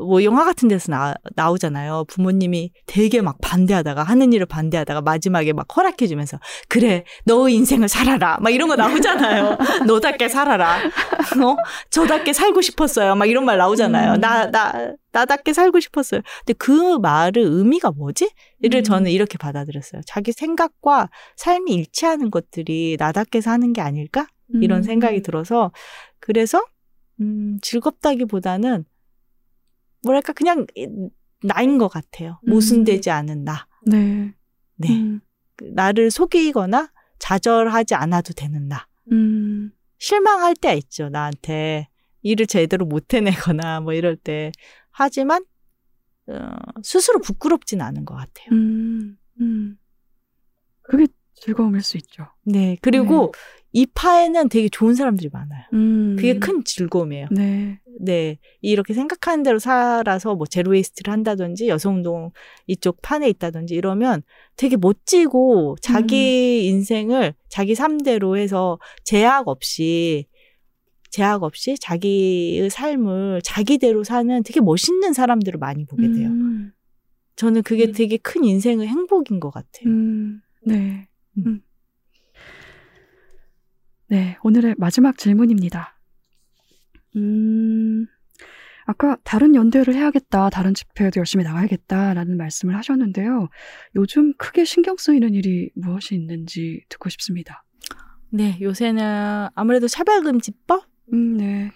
뭐 영화 같은 데서 나, 나오잖아요. 부모님이 되게 막 반대하다가 하는 일을 반대하다가 마지막에 막 허락해 주면서 그래 너 인생을 살아라 막 이런 거 나오잖아요. *laughs* 너답게 살아라. 어 저답게 살고 싶었어요. 막 이런 말 나오잖아요. 음. 나나 나 답게 살고 싶었어요. 근데 그 말의 의미가 뭐지? 이를 음. 저는 이렇게 받아들였어요. 자기 생각과 삶이 일치하는 것들이 나답게 사는 게 아닐까? 이런 음. 생각이 들어서 그래서 음, 즐겁다기보다는 뭐랄까 그냥 나인 것 같아요. 음. 모순되지 않은 나. 네. 네. 음. 그 나를 속이거나 좌절하지 않아도 되는 나. 음. 실망할 때 있죠. 나한테 일을 제대로 못 해내거나 뭐 이럴 때. 하지만 어, 스스로 부끄럽진 않은 것 같아요. 음. 음. 그게 즐거움일 수 있죠. 네. 그리고 이 파에는 되게 좋은 사람들이 많아요. 음. 그게 큰 즐거움이에요. 네. 네. 이렇게 생각하는 대로 살아서 뭐 제로웨이스트를 한다든지 여성운동 이쪽 판에 있다든지 이러면 되게 멋지고 자기 인생을 자기 삶대로 해서 제약 없이 제약 없이 자기의 삶을 자기대로 사는 되게 멋있는 사람들을 많이 보게 돼요. 음. 저는 그게 음. 되게 큰 인생의 행복인 것 같아요. 음. 네. 음. 음. 네, 오늘의 마지막 질문입니다. 음, 아까 다른 연대를 해야겠다, 다른 집회에도 열심히 나가야겠다라는 말씀을 하셨는데요. 요즘 크게 신경 쓰이는 일이 무엇이 있는지 듣고 싶습니다. 네. 요새는 아무래도 차별금지법 음, 네.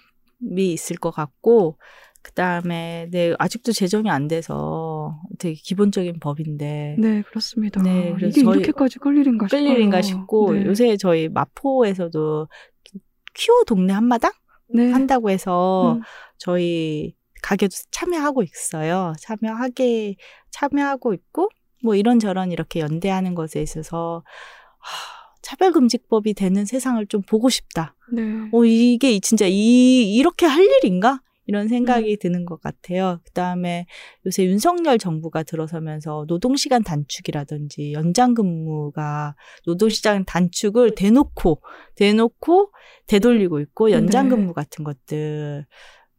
이 있을 것 같고 그 다음에 네 아직도 제정이 안 돼서 되게 기본적인 법인데 네, 그렇습니다. 네, 그래서 이게 이렇게까지 끌 일인가 싶어요. 끌 일인가 싶고 네. 요새 저희 마포에서도 퀴어 동네 한마당 네. 한다고 해서 음. 저희 가게도 참여하고 있어요. 참여하게 참여하고 있고 뭐 이런저런 이렇게 연대하는 것에 있어서 하, 차별금지법이 되는 세상을 좀 보고 싶다. 네. 어, 이게 진짜 이, 이렇게 할 일인가? 이런 생각이 드는 것 같아요. 그 다음에 요새 윤석열 정부가 들어서면서 노동시간 단축이라든지 연장근무가 노동시간 단축을 대놓고, 대놓고 되돌리고 있고 연장근무 네. 같은 것들.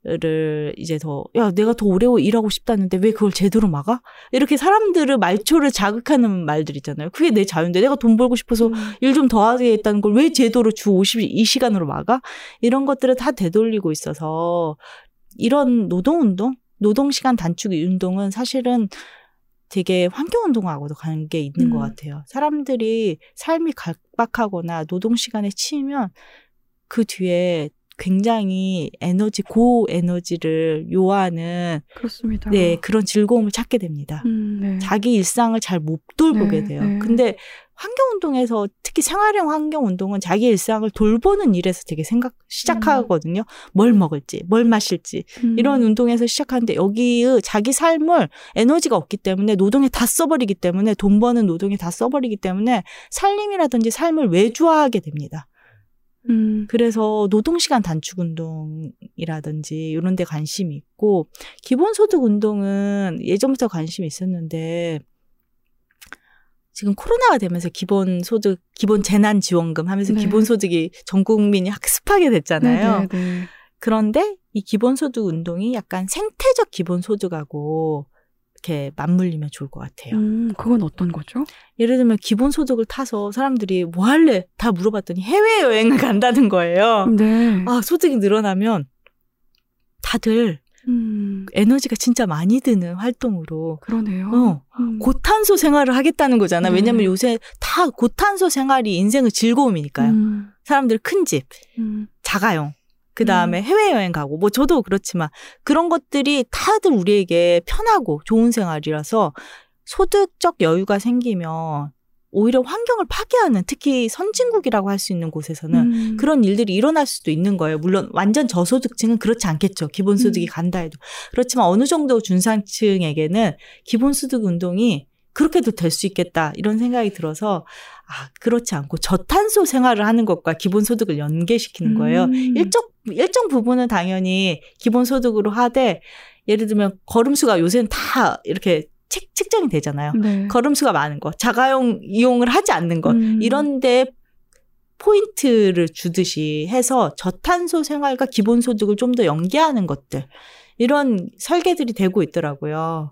를 이제 더, 야, 내가 더 오래 일하고 싶다는데 왜 그걸 제대로 막아? 이렇게 사람들을 말초를 자극하는 말들 있잖아요. 그게 내 자유인데 내가 돈 벌고 싶어서 음. 일좀 더 하겠다는 걸 왜 제도로 주 52시간으로 막아? 이런 것들을 다 되돌리고 있어서 이런 노동운동, 노동시간 단축 운동은 사실은 되게 환경운동하고도 관계 있는 음. 것 같아요. 사람들이 삶이 각박하거나 노동시간에 치이면 그 뒤에 굉장히 에너지, 고 에너지를 요하는 그렇습니다. 네, 그런 즐거움을 찾게 됩니다. 음, 네. 자기 일상을 잘 못 돌보게 네, 돼요. 네. 근데 환경 운동에서 특히 생활형 환경 운동은 자기 일상을 돌보는 일에서 되게 생각, 시작하거든요. 뭘 먹을지, 뭘 마실지. 음. 이런 운동에서 시작하는데 여기의 자기 삶을 에너지가 없기 때문에 노동에 다 써버리기 때문에 돈 버는 노동에 다 써버리기 때문에 살림이라든지 삶을 외주화하게 됩니다. 음, 그래서 노동시간 단축 운동이라든지 이런 데 관심이 있고 기본소득 운동은 예전부터 관심이 있었는데 지금 코로나가 되면서 기본 소득 기본 재난 지원금 하면서 네. 기본 소득이 전 국민이 학습하게 됐잖아요. 네, 네, 네. 그런데 이 기본 소득 운동이 약간 생태적 기본 소득하고 이렇게 맞물리면 좋을 것 같아요. 음, 그건 어떤 거죠? 예를 들면 기본 소득을 타서 사람들이 뭐 할래? 다 물어봤더니 해외 여행을 *laughs* 간다는 거예요. 네. 아, 소득이 늘어나면 다들 음, 에너지가 진짜 많이 드는 활동으로 그러네요. 어, 음. 고탄소 생활을 하겠다는 거잖아. 네. 왜냐면 요새 다 고탄소 생활이 인생의 즐거움이니까요. 음, 사람들 큰 집, 음, 자가용, 그 다음에 해외여행 가고, 뭐 저도 그렇지만 그런 것들이 다들 우리에게 편하고 좋은 생활이라서 소득적 여유가 생기면 오히려 환경을 파괴하는 특히 선진국이라고 할 수 있는 곳에서는 음. 그런 일들이 일어날 수도 있는 거예요. 물론 완전 저소득층은 그렇지 않겠죠. 기본소득이 음. 간다 해도. 그렇지만 어느 정도 중산층에게는 기본소득 운동이 그렇게도 될 수 있겠다. 이런 생각이 들어서 아, 그렇지 않고 저탄소 생활을 하는 것과 기본소득을 연계시키는 거예요. 음. 일정, 일정 부분은 당연히 기본소득으로 하되 예를 들면 걸음수가 요새는 다 이렇게 책, 책정이 되잖아요. 네. 걸음수가 많은 거, 자가용 이용을 하지 않는 것, 음. 이런데 포인트를 주듯이 해서 저탄소 생활과 기본소득을 좀 더 연계하는 것들, 이런 설계들이 되고 있더라고요.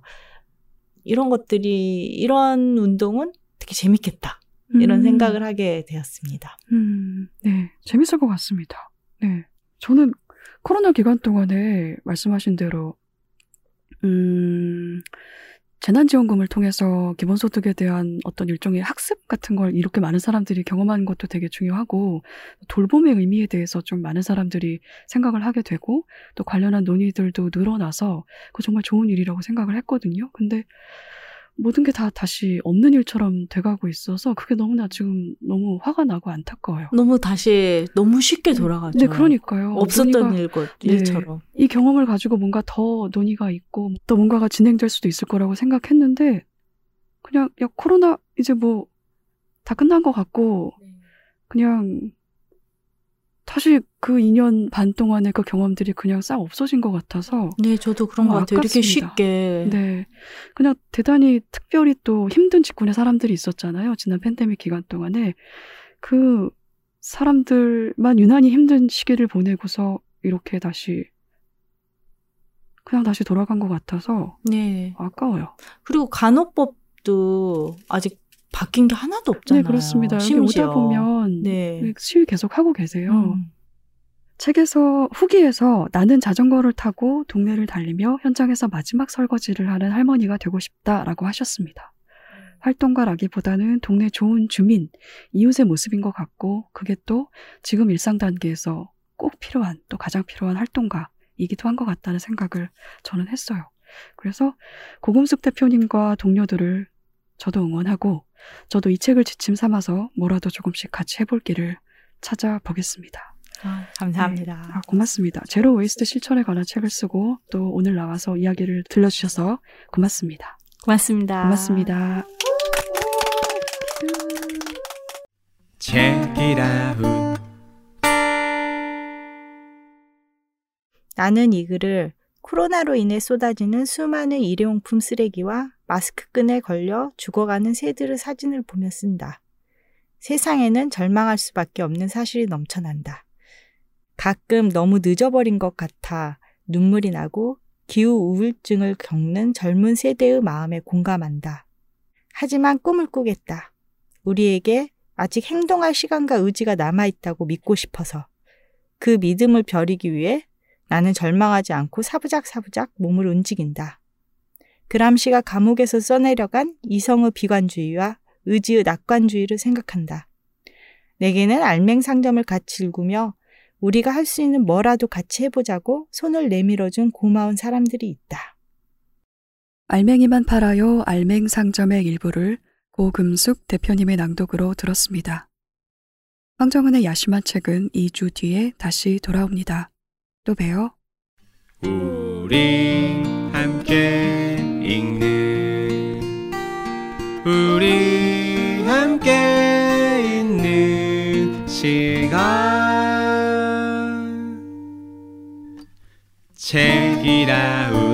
이런 것들이, 이런 운동은 되게 재밌겠다. 이런 음. 생각을 하게 되었습니다. 음, 네. 재밌을 것 같습니다. 네. 저는 코로나 기간 동안에 말씀하신 대로, 음, 재난지원금을 통해서 기본소득에 대한 어떤 일종의 학습 같은 걸 이렇게 많은 사람들이 경험하는 것도 되게 중요하고, 돌봄의 의미에 대해서 좀 많은 사람들이 생각을 하게 되고, 또 관련한 논의들도 늘어나서, 그 정말 좋은 일이라고 생각을 했거든요. 근데, 모든 게 다 다시 없는 일처럼 돼가고 있어서 그게 너무나 지금 너무 화가 나고 안타까워요. 너무 다시, 너무 쉽게 돌아가죠. 네, 그러니까요. 없었던 일것, 네. 일처럼. 이 경험을 가지고 뭔가 더 논의가 있고 또 뭔가가 진행될 수도 있을 거라고 생각했는데 그냥 야 코로나 이제 뭐 다 끝난 것 같고 그냥 다시 그 2년 반 동안의 그 경험들이 그냥 싹 없어진 것 같아서 네, 저도 그런 너무 것 같아요. 이렇게. 쉽게. 네. 그냥 대단히 특별히 또 힘든 직군의 사람들이 있었잖아요. 지난 팬데믹 기간 동안에. 그 사람들만 유난히 힘든 시기를 보내고서 이렇게 다시 그냥 다시 돌아간 것 같아서 네. 아까워요. 그리고 간호법도 아직 바뀐 게 하나도 없잖아요. 네, 그렇습니다. 심지어. 오다 보면 네. 시위 계속 하고 계세요. 음. 책에서 후기에서 나는 자전거를 타고 동네를 달리며 현장에서 마지막 설거지를 하는 할머니가 되고 싶다라고 하셨습니다. 활동가라기보다는 동네 좋은 주민, 이웃의 모습인 것 같고 그게 또 지금 일상 단계에서 꼭 필요한 또 가장 필요한 활동가이기도 한 것 같다는 생각을 저는 했어요. 그래서 고금숙 대표님과 동료들을 저도 응원하고 저도 이 책을 지침 삼아서 뭐라도 조금씩 같이 해볼 길을 찾아보겠습니다. 아, 감사합니다. 아, 고맙습니다. zero waste 실천에 관한 책을 쓰고 또 오늘 나와서 이야기를 들려주셔서 고맙습니다. 고맙습니다. 고맙습니다. 나는 이 글을 코로나로 인해 쏟아지는 수많은 일회용품 쓰레기와 마스크 끈에 걸려 죽어가는 새들의 사진을 보며 쓴다. 세상에는 절망할 수밖에 없는 사실이 넘쳐난다. 가끔 너무 늦어버린 것 같아 눈물이 나고 기후 우울증을 겪는 젊은 세대의 마음에 공감한다. 하지만 꿈을 꾸겠다. 우리에게 아직 행동할 시간과 의지가 남아있다고 믿고 싶어서 그 믿음을 벼리기 위해 나는 절망하지 않고 사부작사부작 몸을 움직인다. 그람시가 감옥에서 써내려간 이성의 비관주의와 의지의 낙관주의를 생각한다. 내게는 알맹상점을 같이 읽으며 우리가 할 수 있는 뭐라도 같이 해보자고 손을 내밀어준 고마운 사람들이 있다. 알맹이만 팔아요 알맹상점의 일부를 고금숙 대표님의 낭독으로 들었습니다. 황정은의 야심한 책은 2주 뒤에 다시 돌아옵니다. 또 봬요. 우리 함께 읽는 우리 함께 있는 시간. 책이라운